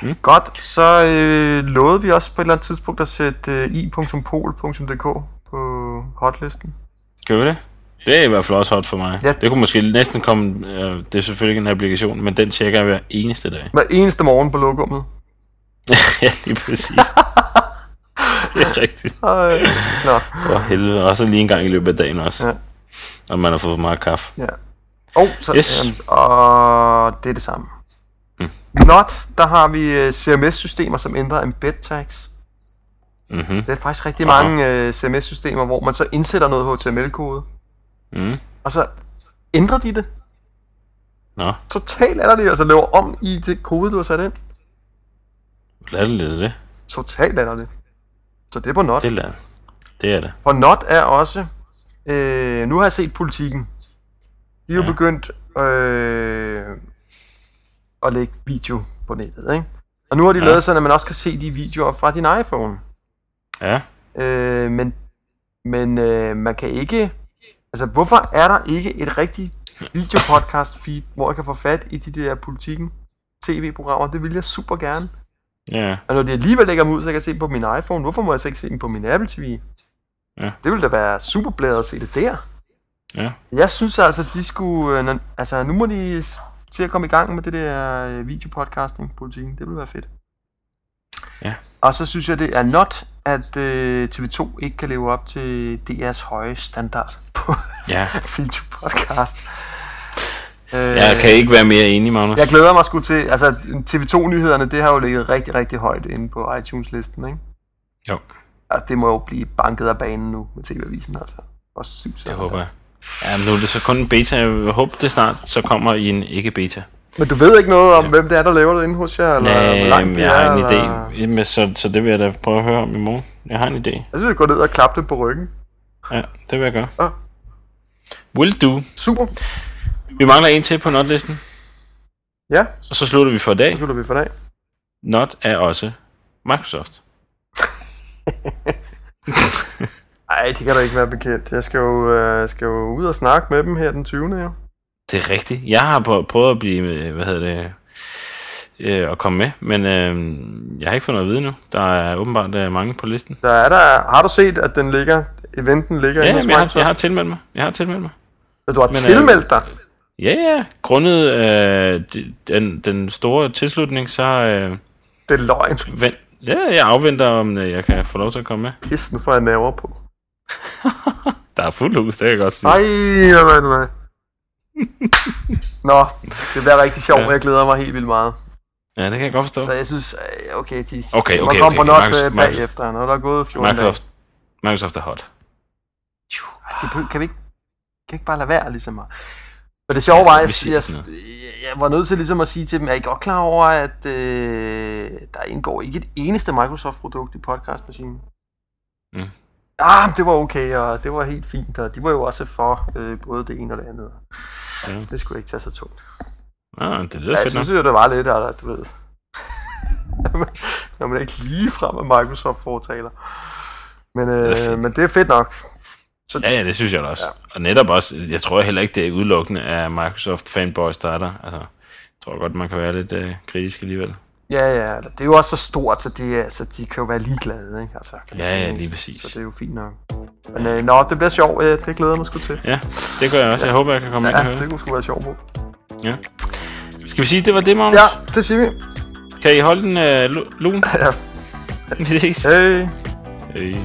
Mm. Godt, så øh, lovede vi også på et eller andet tidspunkt at sætte øh, i.pol.dk på hotlisten. Gør vi det? Det er i hvert fald også hot for mig. Ja. Det kunne måske næsten komme... Øh, det er selvfølgelig ikke en applikation, men den tjekker jeg hver eneste dag. Hver eneste morgen på lokummet. ja, lige præcis. det er rigtigt. Øh, nå, For helvede. Og så lige en gang i løbet af dagen også. Ja. Og man har fået for meget kaffe. ja. Og, så, Yes. jamen, og det er det samme. Mm. Not, der har vi øh, CMS-systemer, som ændrer embed tags. Mhm. Det er faktisk rigtig Aha. mange øh, CMS-systemer, hvor man så indsætter noget HTML-kode, Mm. og så ændrer de det. Nå, Totalt er det, altså laver om i det kode, du har sat ind. lidt af det. Totalt er det. Så det er på Not. Det er, det er det. For Not er også... Øh, nu har jeg set politikken. De er jo Ja. begyndt øh, at lægge video på nettet, ikke? Og nu har de ja. lavet sådan, at man også kan se de videoer fra din iPhone. Ja. Øh, men men øh, man kan ikke... Altså, hvorfor er der ikke et rigtigt videopodcast feed, hvor jeg kan få fat i de der politikken tv-programmer? Det vil jeg super gerne. Ja. Og når de alligevel lægger dem ud, så jeg kan se dem på min iPhone, hvorfor må jeg så ikke se dem på min Apple TV? Ja. Det ville da være super blæret at se det der. Ja. Jeg synes altså, de skulle... øh, Altså, nu må de til at komme i gang med det der øh, videopodcasting-politikken. Det ville være fedt. Ja. Og så synes jeg, det er not, at øh, TV2 ikke kan leve op til DR's høje standard på Ja. videopodcast. Øh, Jeg kan ikke være mere enig, Magnus. jeg glæder mig sgu til, altså TV2-nyhederne, det har jo ligget rigtig, rigtig højt inde på iTunes-listen, ikke? Jo, Altså, det må jo blive banket af banen nu med TV-avisen, altså. Og sygt. det håber jeg. Ja, men nu er det så kun en beta. Jeg håber, det snart så kommer i en ikke-beta. Men du ved ikke noget om, hvem det er, der laver det inde hos jer? Eller hvor Nej, langt men de jeg er, har en eller... idé. Jamen, Så, så det vil jeg da prøve at høre om i morgen. Jeg har en idé. Jeg synes, jeg går ned og klapper dem på ryggen. Ja, det vil jeg gøre. Ja. Will do. Super. Vi mangler en til på notlisten, Ja, og så slutter vi for i dag. så slutter vi for dag. Not er også Microsoft. Ej, det kan da ikke være bekendt. Jeg skal jo, øh, skal jo ud og snakke med dem her den 20. jo. Det er rigtigt. Jeg har prø- prøvet at blive, øh, hvad hedder det, øh, at komme med, men øh, jeg har ikke fået noget at vide nu. Der er åbenbart øh, mange på listen. Der er der, har du set, at den ligger, eventen ligger Ja, men jeg har, jeg har tilmeldt mig. Jeg har tilmeldt mig. Du har men, tilmeldt dig? Ja, ja. Grundet øh, de- den, den store tilslutning, så øh, Det er løgn. vent, ja, jeg afventer, om øh, jeg kan få lov til at komme med. Pissen får jeg nerver på. Der er fuld hus, det kan jeg godt sige. Ej, nej, nej, nej. Nå, det bliver rigtig sjovt, Ja. jeg glæder mig helt vildt meget. Ja, det kan jeg godt forstå. Så jeg synes, øh, okay, de Okay, må okay, komme okay. på not Marcus- øh, bagefter, når der er gået 14 dage. Microsoft, Microsoft er hot. Det kan vi ikke, kan ikke bare lade være, ligesom. at- Men det sjove var, vi jeg, jeg, jeg var nødt til ligesom at sige til dem, er I godt klar over, at øh, der indgår ikke et eneste Microsoft-produkt i podcastmaskinen? Mm. Ah, det var okay, og det var helt fint, og de var jo også for øh, både det ene og det andet. Ja. Det skulle ikke tage så tungt. Ah, det lyder Ja, jeg synes jo, det var lidt, altså, du ved. når man ikke lige frem af Microsoft-fortaler. Men, Det er øh, men det er fedt nok. Ja, ja, det synes jeg da også. Ja. Og netop også, jeg tror heller ikke, det er udelukkende af Microsoft fanboys, der er der. Altså, jeg tror godt, man kan være lidt øh, kritisk alligevel. Ja, ja, det er jo også så stort, så de, altså, de kan jo være ligeglade, ikke? Altså, kan Ja, ja, lige præcis. Så det er jo fint nok. Men øh, nå, det bliver sjovt. Øh, det glæder jeg mig sgu til. Ja, det gør jeg også. Jeg håber, jeg kan komme ind og Ja, høre det kunne sgu være sjovt på. Ja. Skal vi sige, det var det, Magnus? Ja, det siger vi. Kan I holde den uh, lun? Ja. Vi ses. Hey. Hey.